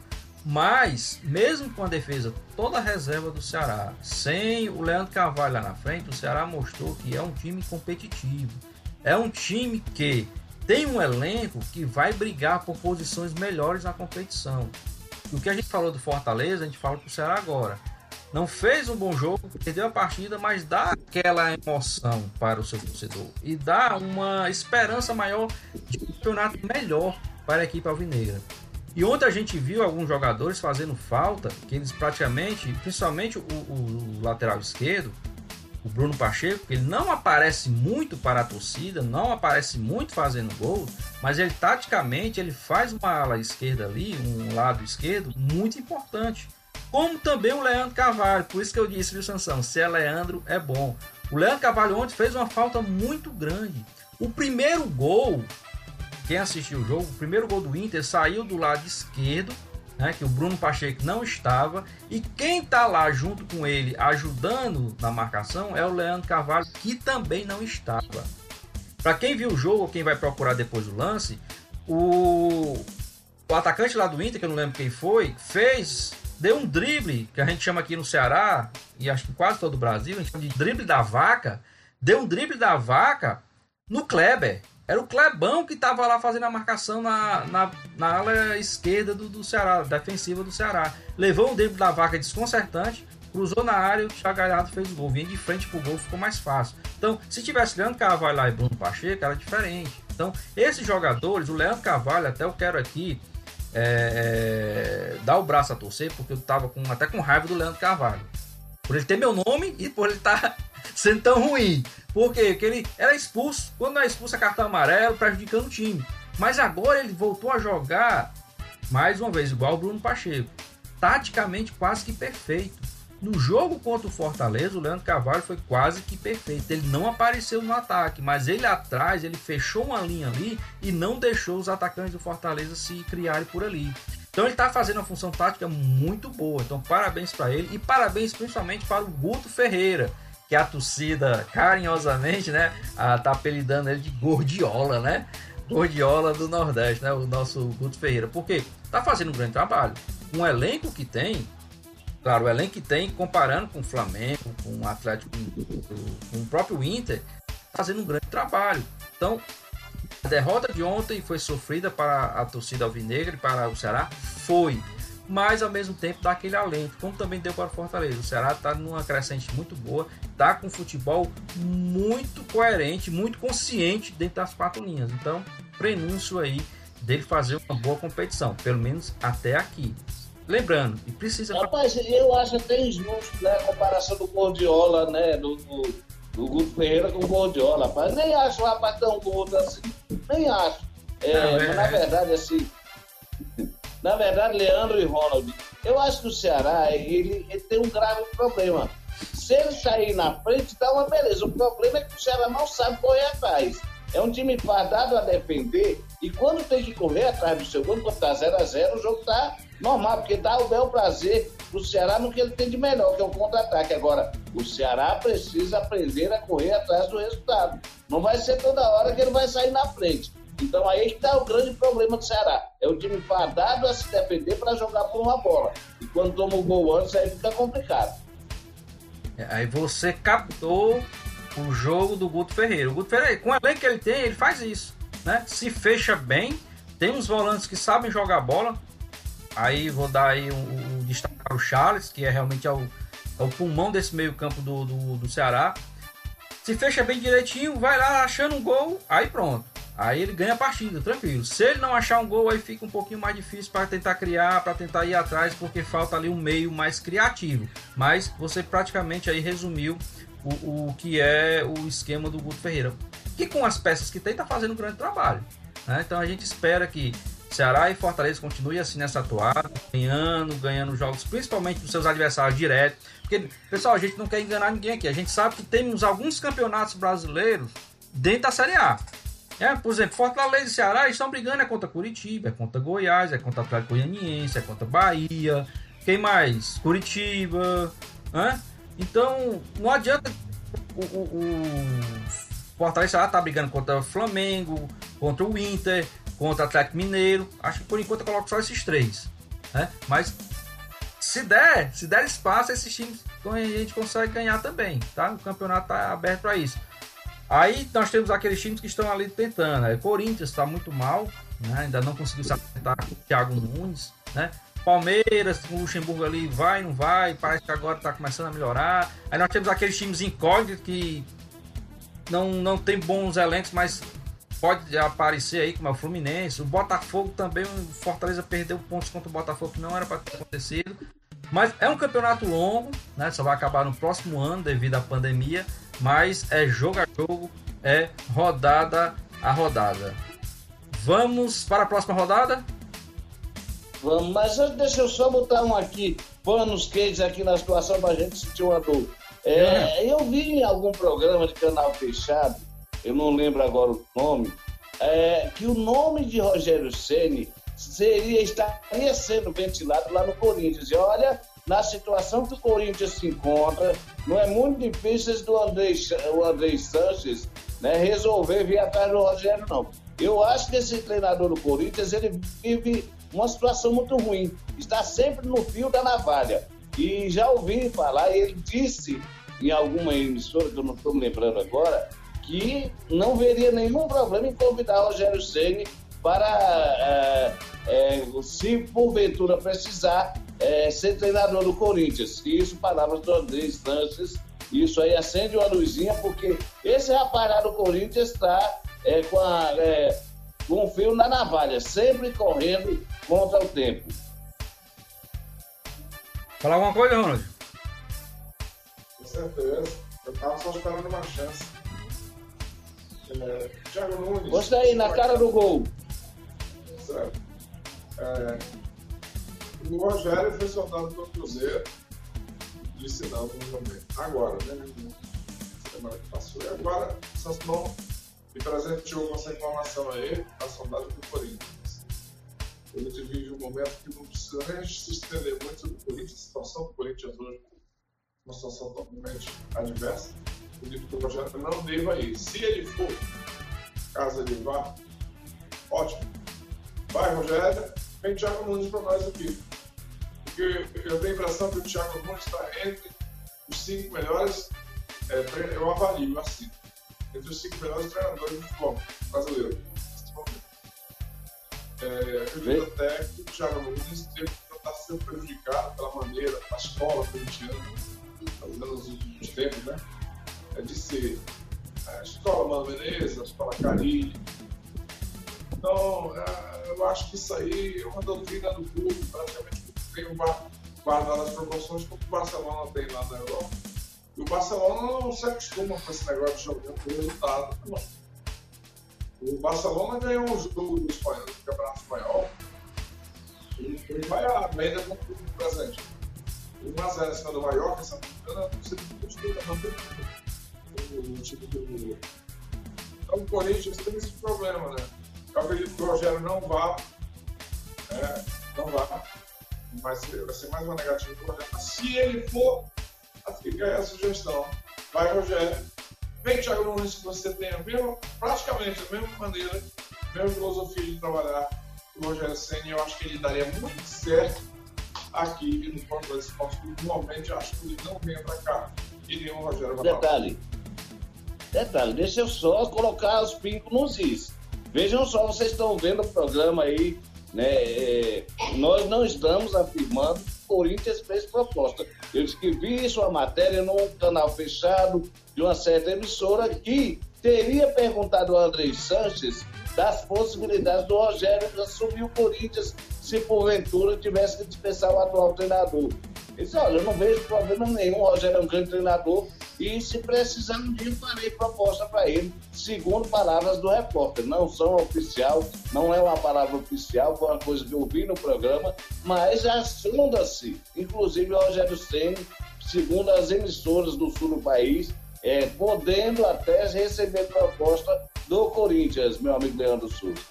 [SPEAKER 3] Mas, mesmo com a defesa toda a reserva do Ceará, sem o Leandro Carvalho lá na frente, o Ceará mostrou que é um time competitivo. É um time que tem um elenco que vai brigar por posições melhores na competição. E o que a gente falou do Fortaleza, a gente fala para o Ceará agora. Não fez um bom jogo, perdeu a partida, mas dá aquela emoção para o seu torcedor e dá uma esperança maior de um campeonato melhor para a equipe alvinegra. E ontem a gente viu alguns jogadores fazendo falta, que eles praticamente, principalmente o, o, o lateral esquerdo, o Bruno Pacheco, ele não aparece muito para a torcida, não aparece muito fazendo gol, mas ele taticamente ele faz uma ala esquerda ali, um lado esquerdo muito importante. Como também o Leandro Carvalho, por isso que eu disse, viu, Sansão, se é Leandro é bom. O Leandro Carvalho ontem fez uma falta muito grande. O primeiro gol, quem assistiu o jogo, o primeiro gol do Inter saiu do lado esquerdo né, que o Bruno Pacheco não estava, e quem está lá junto com ele ajudando na marcação é o Leandro Carvalho, que também não estava. Para quem viu o jogo, quem vai procurar depois o lance, o, o atacante lá do Inter, que eu não lembro quem foi, fez, deu um drible, que a gente chama aqui no Ceará, e acho que quase todo o Brasil, a gente chama de drible da vaca, deu um drible da vaca no Kleber. Era o Clebão que estava lá fazendo a marcação na, na, na ala esquerda do, do Ceará, defensiva do Ceará. Levou um drible da vaca desconcertante, cruzou na área o Thiago Galhardo fez o gol. Vinha de frente pro gol, ficou mais fácil. Então, se tivesse Leandro Carvalho lá e Bruno Pacheco, era diferente. Então, esses jogadores, o Leandro Carvalho, até eu quero aqui é, é, dar o braço a torcer, porque eu tava com, até com raiva do Leandro Carvalho. Por ele ter meu nome e por ele estar tá sendo tão ruim. Por quê? Porque ele era expulso. Quando não é expulso, é cartão amarelo, prejudicando o time. Mas agora ele voltou a jogar, mais uma vez, igual o Bruno Pacheco. Taticamente quase que perfeito. No jogo contra o Fortaleza, o Leandro Carvalho foi quase que perfeito. Ele não apareceu no ataque, mas ele atrás, ele fechou uma linha ali e não deixou os atacantes do Fortaleza se criarem por ali. Então ele está fazendo uma função tática muito boa. Então parabéns para ele e parabéns principalmente para o Guto Ferreira, que a torcida carinhosamente, né, tá apelidando ele de Gordiola, né? Gordiola do Nordeste, né? O nosso Guto Ferreira. Porque tá fazendo um grande trabalho. Um elenco que tem, claro, o elenco que tem, comparando com o Flamengo, com o Atlético, com o próprio Inter, tá fazendo um grande trabalho. Então, a derrota de ontem foi sofrida para a torcida alvinegra e para o Ceará? Foi mas ao mesmo tempo dá aquele alento, como também deu para o Fortaleza. O Ceará está numa crescente muito boa, está com futebol muito coerente, muito consciente dentro das quatro linhas. Então, prenúncio aí dele fazer uma boa competição, pelo menos até aqui. Lembrando, e precisa.
[SPEAKER 5] Rapaz, eu acho até injusto né, a comparação do Gordiola, né? Do, do, do Guto Ferreira com o Gordiola, rapaz. Nem acho o rapaz tão gordo assim. Nem acho. É, Não, é... Na verdade, assim, na verdade, Leandro e Ronald, eu acho que o Ceará ele, ele tem um grave problema. Se ele sair na frente, dá uma beleza. O problema é que o Ceará não sabe correr atrás. É um time fardado a defender e quando tem que correr atrás do seu gol, quando tá 0x0, o jogo tá normal, porque dá o bel prazer pro Ceará no que ele tem de melhor, que é o contra-ataque. Agora, o Ceará precisa aprender a correr atrás do resultado. Não vai ser toda hora que ele vai sair na frente. Então aí que está o grande problema do Ceará. É o time fadado a se defender para jogar por uma bola. E quando toma o gol antes, aí fica complicado.
[SPEAKER 3] É, aí você captou o jogo do Guto Ferreira. O Guto Ferreira, com o elenco que ele tem, ele faz isso. Né? Se fecha bem, tem uns volantes que sabem jogar bola. Aí vou dar aí um, um destaque para o Charles, que é realmente é o, é o pulmão desse meio campo do, do, do Ceará. Se fecha bem direitinho, vai lá achando um gol, aí pronto. Aí ele ganha a partida, tranquilo. Se ele não achar um gol, aí fica um pouquinho mais difícil para tentar criar, para tentar ir atrás, porque falta ali um meio mais criativo. Mas você praticamente aí resumiu o, o que é o esquema do Guto Ferreira. Que com as peças que tem, tá fazendo um grande trabalho. Né? Então a gente espera que Ceará e Fortaleza continuem assim nessa atuada, ganhando, ganhando jogos, principalmente dos seus adversários diretos. Porque, pessoal, a gente não quer enganar ninguém aqui. A gente sabe que temos alguns campeonatos brasileiros dentro da Série A. É, por exemplo, Fortaleza e Ceará estão brigando é contra Curitiba, é contra Goiás, é contra Atlético Goianiense, é contra Bahia. Quem mais? Curitiba. Né? Então, não adianta o, o, o Fortaleza Ceará tá brigando contra o Flamengo, contra o Inter, contra Atlético Mineiro. Acho que por enquanto eu coloco só esses três. Né? Mas se der, se der espaço, esses times a gente consegue ganhar também. Tá? O campeonato está aberto para isso. Aí nós temos aqueles times que estão ali tentando. O Corinthians está muito mal, né? ainda não conseguiu se acertar com o Thiago Nunes. Né? Palmeiras, o Luxemburgo ali vai, não vai, parece que agora está começando a melhorar. Aí nós temos aqueles times incógnitos que não, não tem bons elencos, mas pode aparecer aí, como é o Fluminense. O Botafogo também, o Fortaleza perdeu pontos contra o Botafogo que não era para ter acontecido. Mas é um campeonato longo, né? Só vai acabar no próximo ano devido à pandemia mas é jogo a jogo, é rodada a rodada. Vamos para a próxima rodada?
[SPEAKER 5] Vamos, mas deixa eu só botar um aqui, panos quentes aqui na situação para a gente sentir uma dor. É, é. Eu vi em algum programa de canal fechado, eu não lembro agora o nome, é, que o nome de Rogério Ceni seria estaria sendo ventilado lá no Corinthians. E olha, na situação que o Corinthians se encontra, não é muito difícil do André, o André Sanches né, resolver vir atrás do Rogério, não. Eu acho que esse treinador do Corinthians, ele vive uma situação muito ruim. Está sempre no fio da navalha. E já ouvi falar, ele disse em alguma emissora, que eu não estou me lembrando agora, que não veria nenhum problema em convidar Rogério Ceni para, é, é, se porventura precisar, é, ser treinador do Corinthians. E isso, palavras do André Instâncias, isso aí acende uma luzinha, porque esse rapaz lá do Corinthians está é, com, a, é, com um fio na navalha, sempre correndo contra o tempo.
[SPEAKER 3] Falar alguma coisa, Ronald?
[SPEAKER 4] Com certeza. Eu estava só esperando uma chance. É, Thiago Nunes.
[SPEAKER 5] Gostei, na cara do gol.
[SPEAKER 4] Certo. É, o Rogério foi soldado pelo Cruzeiro. Disse não no momento. Agora, né? Semana que passou. E agora, Sansão me presenteou com essa informação aí, a soldado do Corinthians. O Corinthians vive um momento que não precisa nem se estender muito sobre o Corinthians, a situação do Corinthians hoje uma situação totalmente adversa. O Rogério não deva ir. Se ele for, caso ele vá, ótimo. Vai, Rogério, vem Thiago Nunes para nós aqui porque eu tenho a impressão que o Thiago Nunes está entre os cinco melhores, é, eu avalio assim, entre os cinco melhores treinadores do futebol brasileiro. É, digo até que o Thiago Nunes está sendo prejudicado pela maneira, a escola corintiana, nos últimos tempos, né? É de ser a escola Mano Menezes, a escola Carilli. Então, é, eu acho que isso aí é uma doutrina do clube, praticamente tem guardado as promoções como o Barcelona tem lá na Europa. E o Barcelona não se acostuma com esse negócio de jogar por resultado. Não. O Barcelona ganhou um jogo do, espanhol, do Campeonato Espanhol. E vai à média com o presente. 1x0 em cima do Mallorca, essa não você disputa manter o do. Então o Corinthians tem esse problema, né? Eu acredito que o Rogério não vá. É, não vá vai ser, mais uma negativa do Rogério. se ele for, fica aí a sugestão. Vai, Rogério. Vem, Thiago Nunes, que você tem a mesma, praticamente a mesma maneira mesma filosofia de trabalhar o Rogério Senna, eu acho que ele daria muito certo aqui no Fortaleza Esporte Clube. Normalmente, acho que ele não vem para cá. E o Rogério vai
[SPEAKER 5] Detalhe. Detalhe, deixa eu só colocar os pingos nos is. Vejam só, vocês estão vendo o programa aí, né? É, nós não estamos afirmando que o Corinthians fez proposta. Eu escrevi sua matéria num canal fechado de uma certa emissora que teria perguntado ao André Sanches das possibilidades do Rogério assumir o Corinthians se porventura tivesse que dispensar o atual treinador. Ele disse, olha, eu não vejo problema nenhum, o Rogério é um grande treinador e se precisar um dia farei proposta para ele, segundo palavras do repórter. Não são oficial, não é uma palavra oficial, foi uma coisa que eu vi no programa, mas já sonda-se, inclusive o Rogério Senna, segundo as emissoras do sul do país, é, podendo até receber proposta do Corinthians, meu amigo Leandro Souza.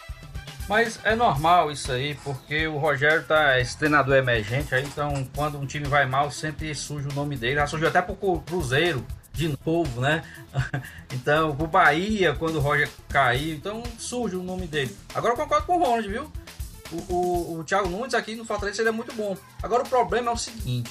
[SPEAKER 3] Mas é normal isso aí, porque o Rogério tá esse treinador emergente, aí então quando um time vai mal, sempre surge o nome dele. Já surgiu até pro Cruzeiro de novo, né? então, o Bahia, quando o Roger caiu, então surge o nome dele. Agora eu concordo com o Ronald, viu? O, o, o Thiago Nunes aqui no Fortaleza ele é muito bom. Agora o problema é o seguinte: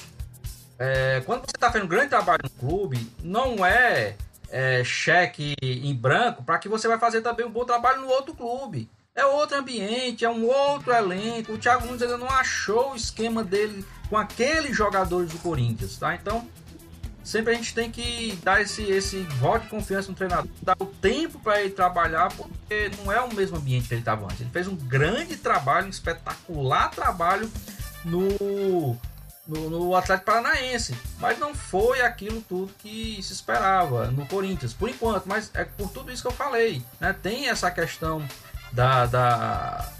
[SPEAKER 3] é, quando você está fazendo um grande trabalho no clube, não é, é cheque em branco para que você vai fazer também um bom trabalho no outro clube. É outro ambiente, é um outro elenco. O Thiago Nunes ainda não achou o esquema dele com aqueles jogadores do Corinthians, tá? Então, sempre a gente tem que dar esse, esse voto de confiança no treinador, dar o tempo para ele trabalhar, porque não é o mesmo ambiente que ele estava antes. Ele fez um grande trabalho, um espetacular trabalho no no, no, Atlético Paranaense. Mas não foi aquilo tudo que se esperava no Corinthians, por enquanto. Mas é por tudo isso que eu falei. Né? Tem essa questão da, da,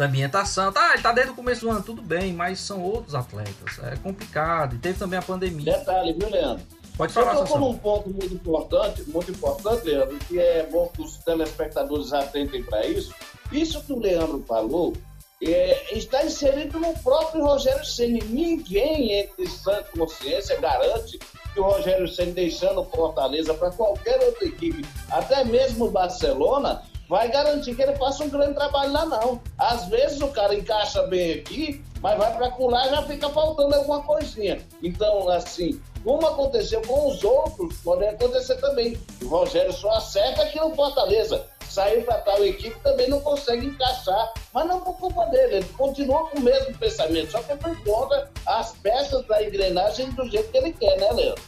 [SPEAKER 3] da ambientação. Tá, ele tá desde o começo do ano, tudo bem, mas são outros atletas. É complicado. E teve também a pandemia.
[SPEAKER 5] Detalhe, viu, Leandro?
[SPEAKER 3] Pode falar,
[SPEAKER 5] Você tocou num ponto muito importante, muito importante, Leandro, que é bom que os telespectadores atentem para isso. Isso que o Leandro falou é, está inserido no próprio Rogério Ceni. Ninguém entre sã consciência garante que o Rogério Ceni deixando Fortaleza para qualquer outra equipe, até mesmo o Barcelona, vai garantir que ele faça um grande trabalho lá não. Às vezes o cara encaixa bem aqui, mas vai para lá já fica faltando alguma coisinha. Então, assim, como aconteceu com os outros, pode acontecer também. O Rogério só acerta aqui no Fortaleza saiu para tal equipe também não consegue encaixar, mas não por culpa dele, ele continua com o mesmo pensamento, só que ele encontra as peças da engrenagem do jeito que ele quer, né, Leandro?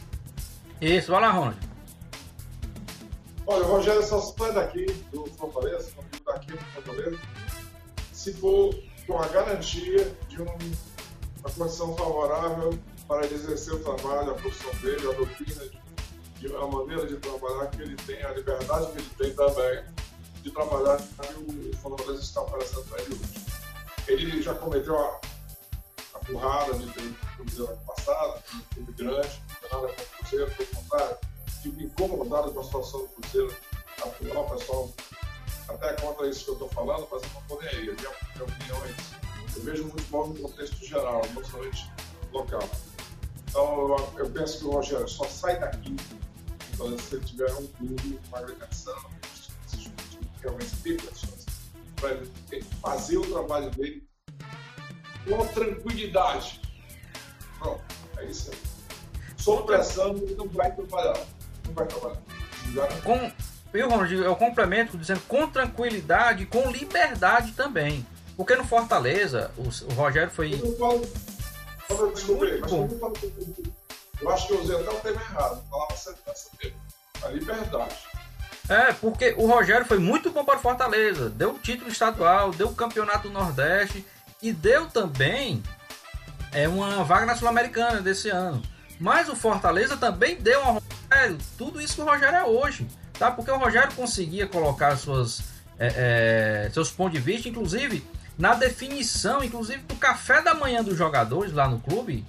[SPEAKER 3] Isso, vai lá, Ronald.
[SPEAKER 4] Olha, o Rogério só sai daqui do Fortaleza, daqui do Fortaleza, se for com a garantia de um, uma condição favorável para exercer o trabalho, a profissão dele, a doutrina, de, de, a maneira de trabalhar que ele tem, a liberdade que ele tem também de trabalhar que o Fortaleza está oferecendo para ele hoje. Ele já cometeu a, a burrada de ter Cruzeiro ano passado, um time grande, nada contra o Cruzeiro, pelo contrário, fico incomodado com a situação do Cruzeiro atual, pessoal. Até contra isso que eu estou falando, mas eu não estou nem aí. Eu tenho opiniões. Eu vejo muito mal no contexto geral, não somente local. Então, eu penso que o Rogério só sai daqui então, se ele tiver um clube, uma agremiação, realmente ter condições para fazer o trabalho dele com tranquilidade. Pronto, é isso aí. Sob pressão, ele não vai trabalhar. Não vai trabalhar.
[SPEAKER 3] Com, eu, Ronald, eu complemento dizendo com tranquilidade, com liberdade também. Porque no Fortaleza, o, o Rogério foi.
[SPEAKER 4] Eu, falo, eu, mas eu, falo, eu acho que o Zé não teve errado. Falava. A liberdade.
[SPEAKER 3] É, porque o Rogério foi muito bom para o Fortaleza. Deu título estadual, deu o campeonato do Nordeste e deu também é, uma vaga na Sul-Americana desse ano. Mas o Fortaleza também deu ao Rogério tudo isso que o Rogério é hoje. Tá? Porque o Rogério conseguia colocar suas, é, é, seus pontos de vista, inclusive na definição, inclusive do café da manhã dos jogadores lá no clube.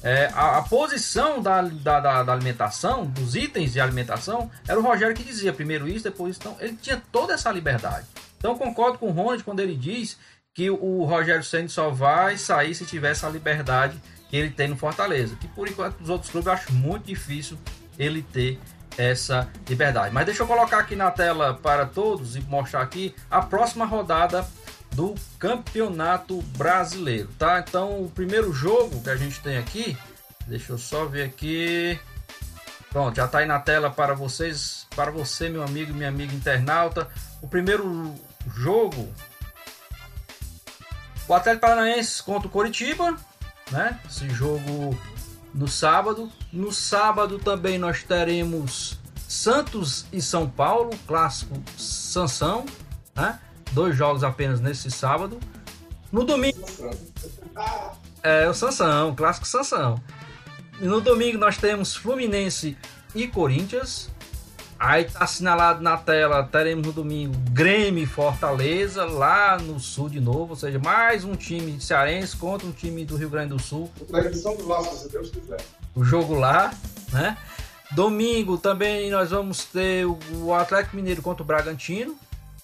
[SPEAKER 3] É, a, a, posição da, da, da, alimentação, dos itens de alimentação, era o Rogério que dizia primeiro isso, depois isso. Então, ele tinha toda essa liberdade. Então, concordo com o Ronald quando ele diz que o Rogério Senna só vai sair se tiver essa liberdade que ele tem no Fortaleza. Que por enquanto, os outros clubes eu acho muito difícil ele ter essa liberdade. Mas deixa eu colocar aqui na tela para todos e mostrar aqui a próxima rodada do Campeonato Brasileiro, tá? Então, o primeiro jogo que a gente tem aqui, deixa eu só ver aqui. Pronto, já está aí na tela para vocês, para você, meu amigo e minha amiga internauta. O primeiro jogo, o Atlético Paranaense contra o Coritiba, né? Esse jogo no sábado. No sábado também nós teremos Santos e São Paulo, clássico Sansão, né? Dois jogos apenas nesse sábado. No domingo. É, o Sansão, clássico Sansão. No domingo nós temos Fluminense e Corinthians. Aí tá assinalado na tela, teremos no domingo Grêmio e Fortaleza, lá no sul de novo, ou seja, mais um time cearense contra um time do Rio Grande do Sul.
[SPEAKER 4] Tradição do Vasco, se Deus quiser.
[SPEAKER 3] O jogo lá, né? Domingo também nós vamos ter o Atlético Mineiro contra o Bragantino,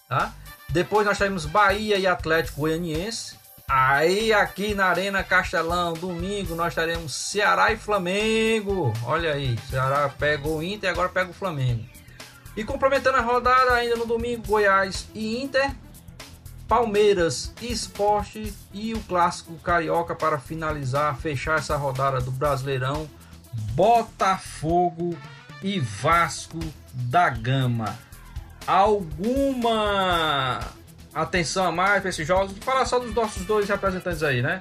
[SPEAKER 3] tá? Depois nós teremos Bahia e Atlético Goianiense. Aí aqui na Arena Castelão, domingo, nós teremos Ceará e Flamengo. Olha aí, Ceará pega o Inter e agora pega o Flamengo. E complementando a rodada ainda no domingo, Goiás e Inter, Palmeiras Esporte e o clássico carioca para finalizar, fechar essa rodada do Brasileirão, Botafogo e Vasco da Gama. Alguma atenção a mais para esses jogos? Vou falar só dos nossos dois representantes aí, né?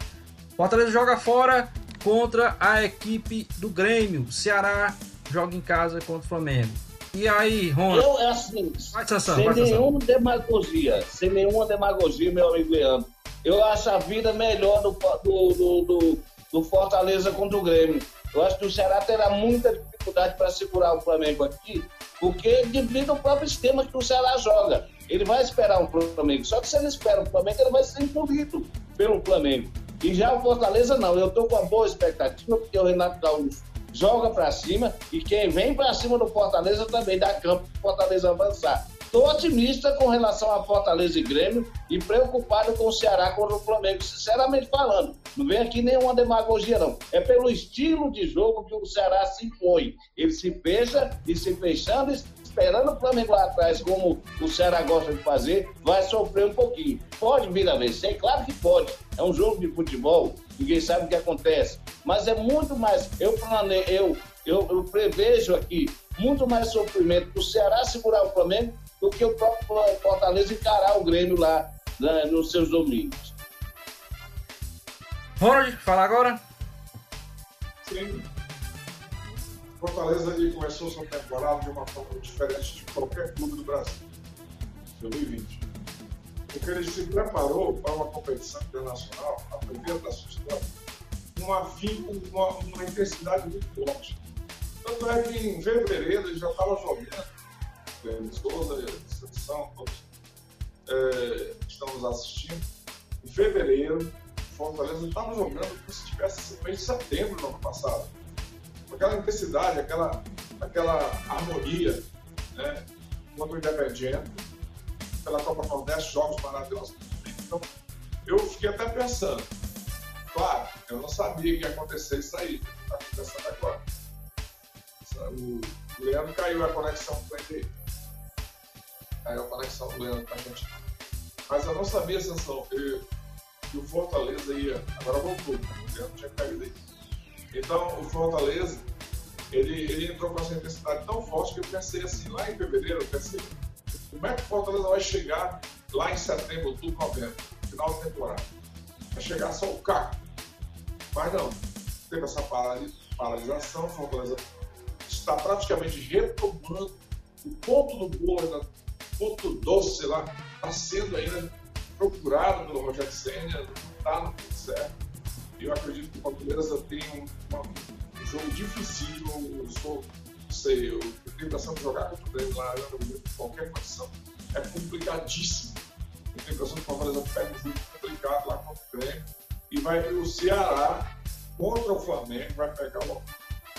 [SPEAKER 3] Fortaleza joga fora contra a equipe do Grêmio. Ceará joga em casa contra o Flamengo. E aí, Ronald?
[SPEAKER 5] Eu, é assim,
[SPEAKER 3] Vai,
[SPEAKER 5] sem
[SPEAKER 3] vai,
[SPEAKER 5] nenhuma demagogia, sem nenhuma demagogia, meu amigo Leandro. Eu acho a vida melhor do, do, do, do, do Fortaleza contra o Grêmio. Eu acho que o Ceará terá muita dificuldade para segurar o Flamengo aqui, porque devido ao próprio esquema que o Ceará joga. Ele vai esperar o Flamengo. Só que se ele espera o Flamengo, ele vai ser engolido pelo Flamengo. E já o Fortaleza não. Eu estou com uma boa expectativa, porque o Renato Gaúcho joga para cima e quem vem para cima do Fortaleza também dá campo para o Fortaleza avançar. Estou otimista com relação a Fortaleza e Grêmio e preocupado com o Ceará contra o Flamengo, sinceramente falando. Não vem aqui nenhuma demagogia, não. É pelo estilo de jogo que o Ceará se impõe. Ele se fecha e se fechando, esperando o Flamengo lá atrás, como o Ceará gosta de fazer, vai sofrer um pouquinho. Pode vir a vencer? Claro que pode. É um jogo de futebol, ninguém sabe o que acontece. Mas é muito mais. Eu planejo, eu, eu, eu prevejo aqui muito mais sofrimento para o Ceará segurar o Flamengo do que o próprio Fortaleza encarar o Grêmio lá né, nos seus domingos.
[SPEAKER 3] Ronald, fala agora.
[SPEAKER 4] Sim. Fortaleza ele começou sua temporada de uma forma diferente de qualquer clube do Brasil, 2020. Porque ele se preparou para uma competição internacional, a primeira da sua história, com uma, uma, uma intensidade muito forte. Tanto é que em fevereiro ele já estava jogando, Guilherme Souza, seleção, todos é, estamos assistindo. Em fevereiro, Fortaleza estava jogando como se tivesse sido mês de setembro do ano passado. Com aquela intensidade, aquela, aquela harmonia, né? Contra o Independiente, pela Copa Nordeste, jogos maravilhosos. Então, eu fiquei até pensando, claro, eu não sabia que ia acontecer isso aí, está acontecendo agora. O Leandro caiu a conexão com ele. Caiu a conexão do Leandro com a gente. Mas eu não sabia, Sansão, que, que o Fortaleza ia. Agora voltou, o Leandro tinha caído aí. Então, o Fortaleza, ele, ele entrou com essa intensidade tão forte que eu pensei assim, lá em fevereiro, eu pensei, como é que o Fortaleza vai chegar lá em setembro, outubro, novembro, final da temporada? Vai chegar só o caco. Mas não, teve essa paralisação, Fortaleza está praticamente retomando o ponto do bolo, o ponto doce, lá, está sendo ainda procurado pelo Rogério Senna, não está no tudo certo. Eu acredito que o Fortaleza tem um, um jogo difícil, eu sou, não sei, eu, eu tenho de jogar contra o Grêmio lá, em qualquer condição, é complicadíssimo. Eu tenho a impressão que o Fortaleza pega um jogo complicado lá contra o Grêmio e vai o Ceará contra o Flamengo, vai pegar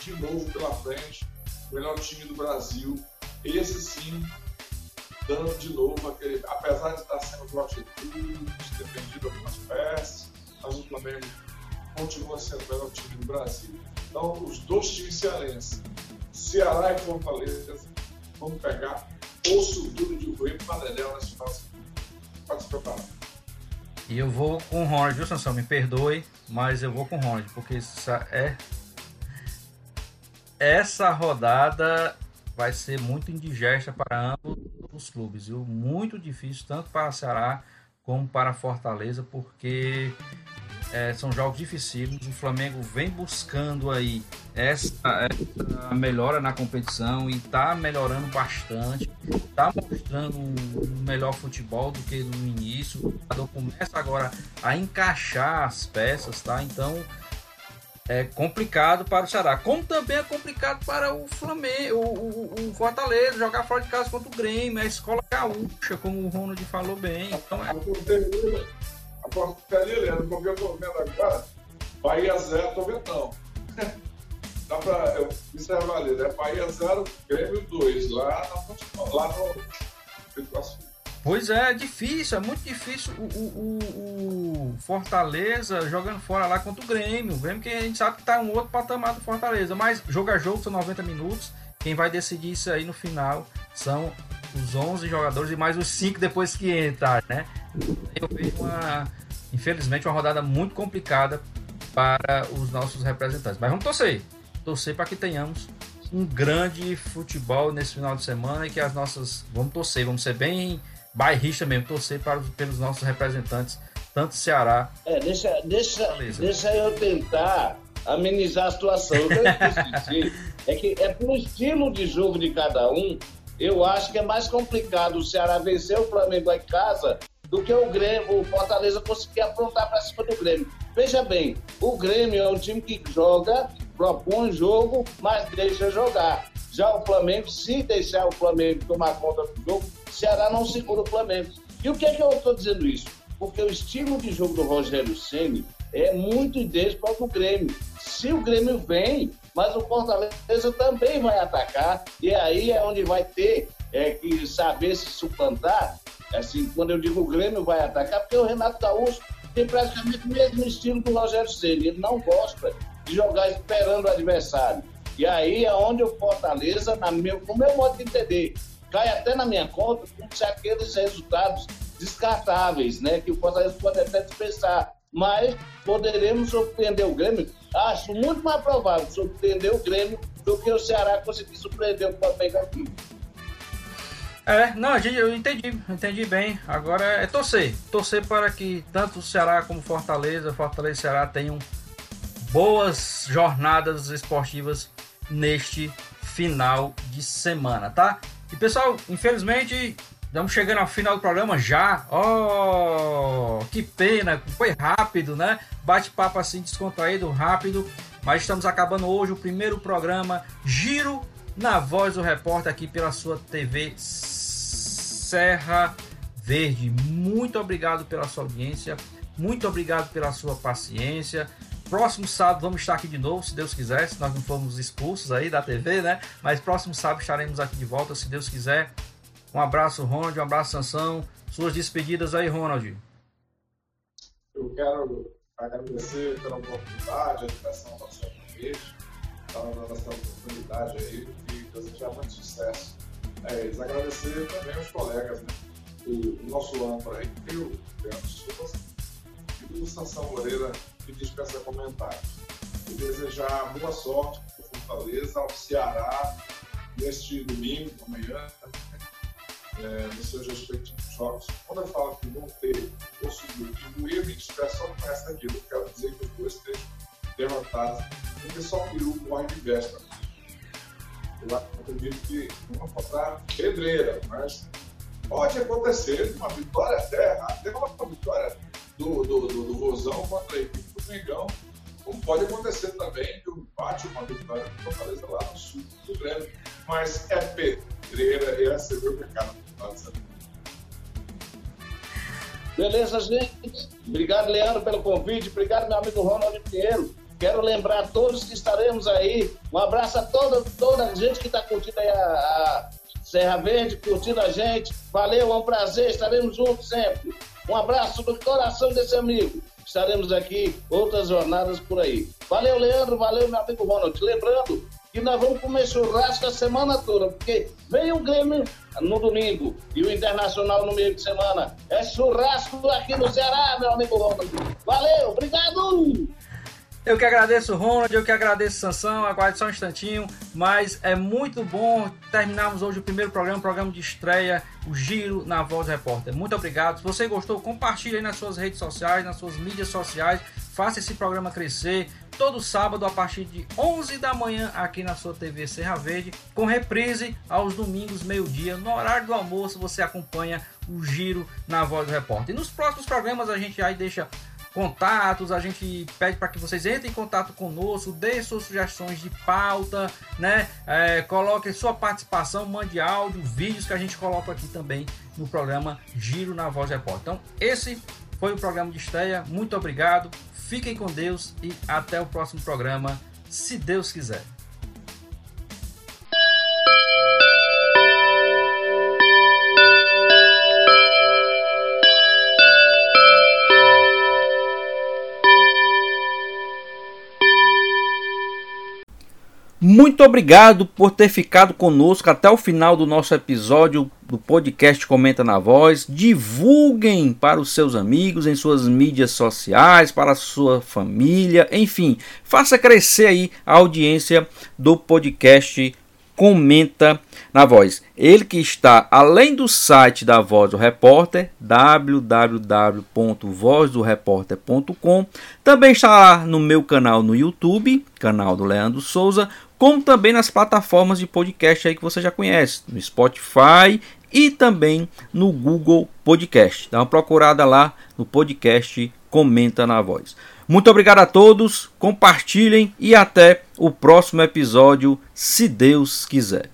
[SPEAKER 4] de novo pela frente, o melhor time do Brasil. Esse sim, dando de novo aquele. Apesar de estar sendo do altitude, ter perdido algumas peças, mas o Flamengo continua sendo o melhor time do Brasil. Então, os dois times cearenses, Ceará e Fortaleza vamos pegar osso duro de roer paneléu nesse final Pode se preparar.
[SPEAKER 3] E eu vou com o Ronald, viu, Sansão? Me perdoe, mas eu vou com o Ronald, porque essa é. Essa rodada vai ser muito indigesta para ambos os clubes, viu? Muito difícil, tanto para Ceará como para Fortaleza, porque é, são jogos dificílimos. O Flamengo vem buscando aí essa, essa melhora na competição e está melhorando bastante. Está mostrando um melhor futebol do que no início. Começa agora a encaixar as peças, tá? Então é complicado para o Ceará. Como também é complicado para o Flamengo, o, o, o Fortaleza, jogar fora de casa contra o Grêmio, a escola gaúcha, como o Ronald falou bem. Então é
[SPEAKER 4] a porcaria, Leandro, porque eu tô vendo agora, Bahia 0, tô vendo não. Dá pra, eu, isso é válido, é Bahia 0, Grêmio 2, lá, na, lá no
[SPEAKER 3] Pois é, é difícil, é muito difícil o, o, o, Fortaleza jogando fora lá contra o Grêmio. O Grêmio que a gente sabe que tá um outro patamar do Fortaleza, mas jogo a jogo são 90 minutos. Quem vai decidir isso aí no final são os 11 jogadores e mais os 5 depois que entrar, né? Eu vejo uma, infelizmente, uma rodada muito complicada para os nossos representantes. Mas vamos torcer, torcer para que tenhamos um grande futebol nesse final de semana e que as nossas, vamos torcer, vamos ser bem bairrista mesmo, torcer para, pelos nossos representantes, tanto Ceará.
[SPEAKER 5] É, deixa, deixa, deixa eu tentar amenizar a situação. O que eu dizer é que é pelo estilo de jogo de cada um, eu acho que é mais complicado o Ceará vencer o Flamengo em casa do que o Grêmio, o Fortaleza conseguir aprontar para cima do Grêmio. Veja bem, o Grêmio é um time que joga, propõe jogo, mas deixa jogar. Já o Flamengo, se deixar o Flamengo tomar conta do jogo, o Ceará não segura o Flamengo. E o que é que eu estou dizendo isso? Porque o estilo de jogo do Rogério Ceni é muito idêntico ao do Grêmio. Se o Grêmio vem, mas o Fortaleza também vai atacar, e aí é onde vai ter é, que saber se suplantar. Assim, quando eu digo o Grêmio vai atacar, porque o Renato Gaúcho tem praticamente o mesmo estilo do Rogério Ceni. Ele não gosta de jogar esperando o adversário. E aí é onde o Fortaleza, na meu, no meu modo de entender, cai até na minha conta com aqueles resultados descartáveis, né? Que o Fortaleza pode até dispensar. Mas poderemos surpreender o Grêmio. Acho muito mais provável surpreender o Grêmio do que o Ceará conseguir surpreender o Flamengo aqui.
[SPEAKER 3] É, não, eu entendi, entendi bem. Agora é torcer. Torcer para que tanto o Ceará como Fortaleza, Fortaleza e Ceará tenham boas jornadas esportivas neste final de semana, tá? E pessoal, infelizmente estamos chegando ao final do programa já. Oh, que pena, foi rápido, né? Bate-papo assim descontraído, rápido. Mas estamos acabando hoje o primeiro programa Giro na Voz do Repórter aqui pela sua TV Serra Verde. Muito obrigado pela sua audiência, muito obrigado pela sua paciência. Próximo sábado vamos estar aqui de novo, se Deus quiser, se nós não formos expulsos aí da TV, né? Mas próximo sábado estaremos aqui de volta, se Deus quiser. Um abraço, Ronald, um abraço, Sansão. Suas despedidas aí, Ronald.
[SPEAKER 4] Eu quero agradecer pela oportunidade, a educação da sua vez, pela essa oportunidade aí e desejar muito sucesso. É, agradecer também aos colegas, né? o, nosso âncora aí, o Leandro Souza, e o Sansão Moreira, que dispensa comentários. E desejar boa sorte para o Fortaleza, ao Ceará, neste domingo, amanhã, é, nos seus respectivos jogos. Quando eu falo que vão ter o segundo o eu me expresso só com essa aqui. Eu quero dizer que os dois estejam derrotados, porque só o peru morre de véspera. Eu acredito que não encontrar pedreira, mas pode acontecer uma vitória até, até uma vitória do, do, do, do Rosão contra a equipe do Mengão. Como pode acontecer também que o empate, uma vitória do Fortaleza lá no sul do Grêmio. Mas é pedreira e essa é o pecado.
[SPEAKER 5] Beleza, gente? Obrigado, Leandro, pelo convite. Obrigado, meu amigo Ronald Pinheiro. Quero lembrar a todos que estaremos aí. Um abraço a toda, toda a gente que está curtindo aí a, a, Serra Verde, curtindo a gente. Valeu, é um prazer. Estaremos juntos sempre. Um abraço do coração desse amigo. Estaremos aqui outras jornadas por aí. Valeu, Leandro. Valeu, meu amigo Ronald. Lembrando que nós vamos comer churrasco a semana toda, porque vem o Grêmio no domingo e o Internacional no meio de semana. É churrasco aqui no Ceará, meu amigo Ronald. Valeu, obrigado!
[SPEAKER 3] Eu que agradeço, Ronald, eu que agradeço, Sansão. Aguarde só um instantinho, mas é muito bom terminarmos hoje o primeiro programa, o programa de estreia, o Giro na Voz Repórter. Muito obrigado. Se você gostou, compartilhe aí nas suas redes sociais, nas suas mídias sociais. Faça esse programa crescer todo sábado a partir de 11 da manhã aqui na sua TV Serra Verde, com reprise aos domingos meio-dia. No horário do almoço você acompanha o Giro na Voz do Repórter. E nos próximos programas a gente aí deixa contatos, a gente pede para que vocês entrem em contato conosco, deem suas sugestões de pauta, né? É, coloquem sua participação, mande áudio, vídeos que a gente coloca aqui também no programa Giro na Voz Repórter. Então, esse foi o programa de estreia. Muito obrigado, fiquem com Deus e até o próximo programa, se Deus quiser. Muito obrigado por ter ficado conosco até o final do nosso episódio do podcast Comenta na Voz. Divulguem para os seus amigos em suas mídias sociais, para a sua família, enfim, faça crescer aí a audiência do podcast Comenta na Voz. Ele que está além do site da Voz do Repórter, www.vozdoreporter.com, também está lá no meu canal no YouTube, canal do Leandro Souza, como também nas plataformas de podcast aí que você já conhece, no Spotify e também no Google Podcast. Dá uma procurada lá no podcast Comenta na Voz. Muito obrigado a todos, compartilhem e até o próximo episódio, se Deus quiser.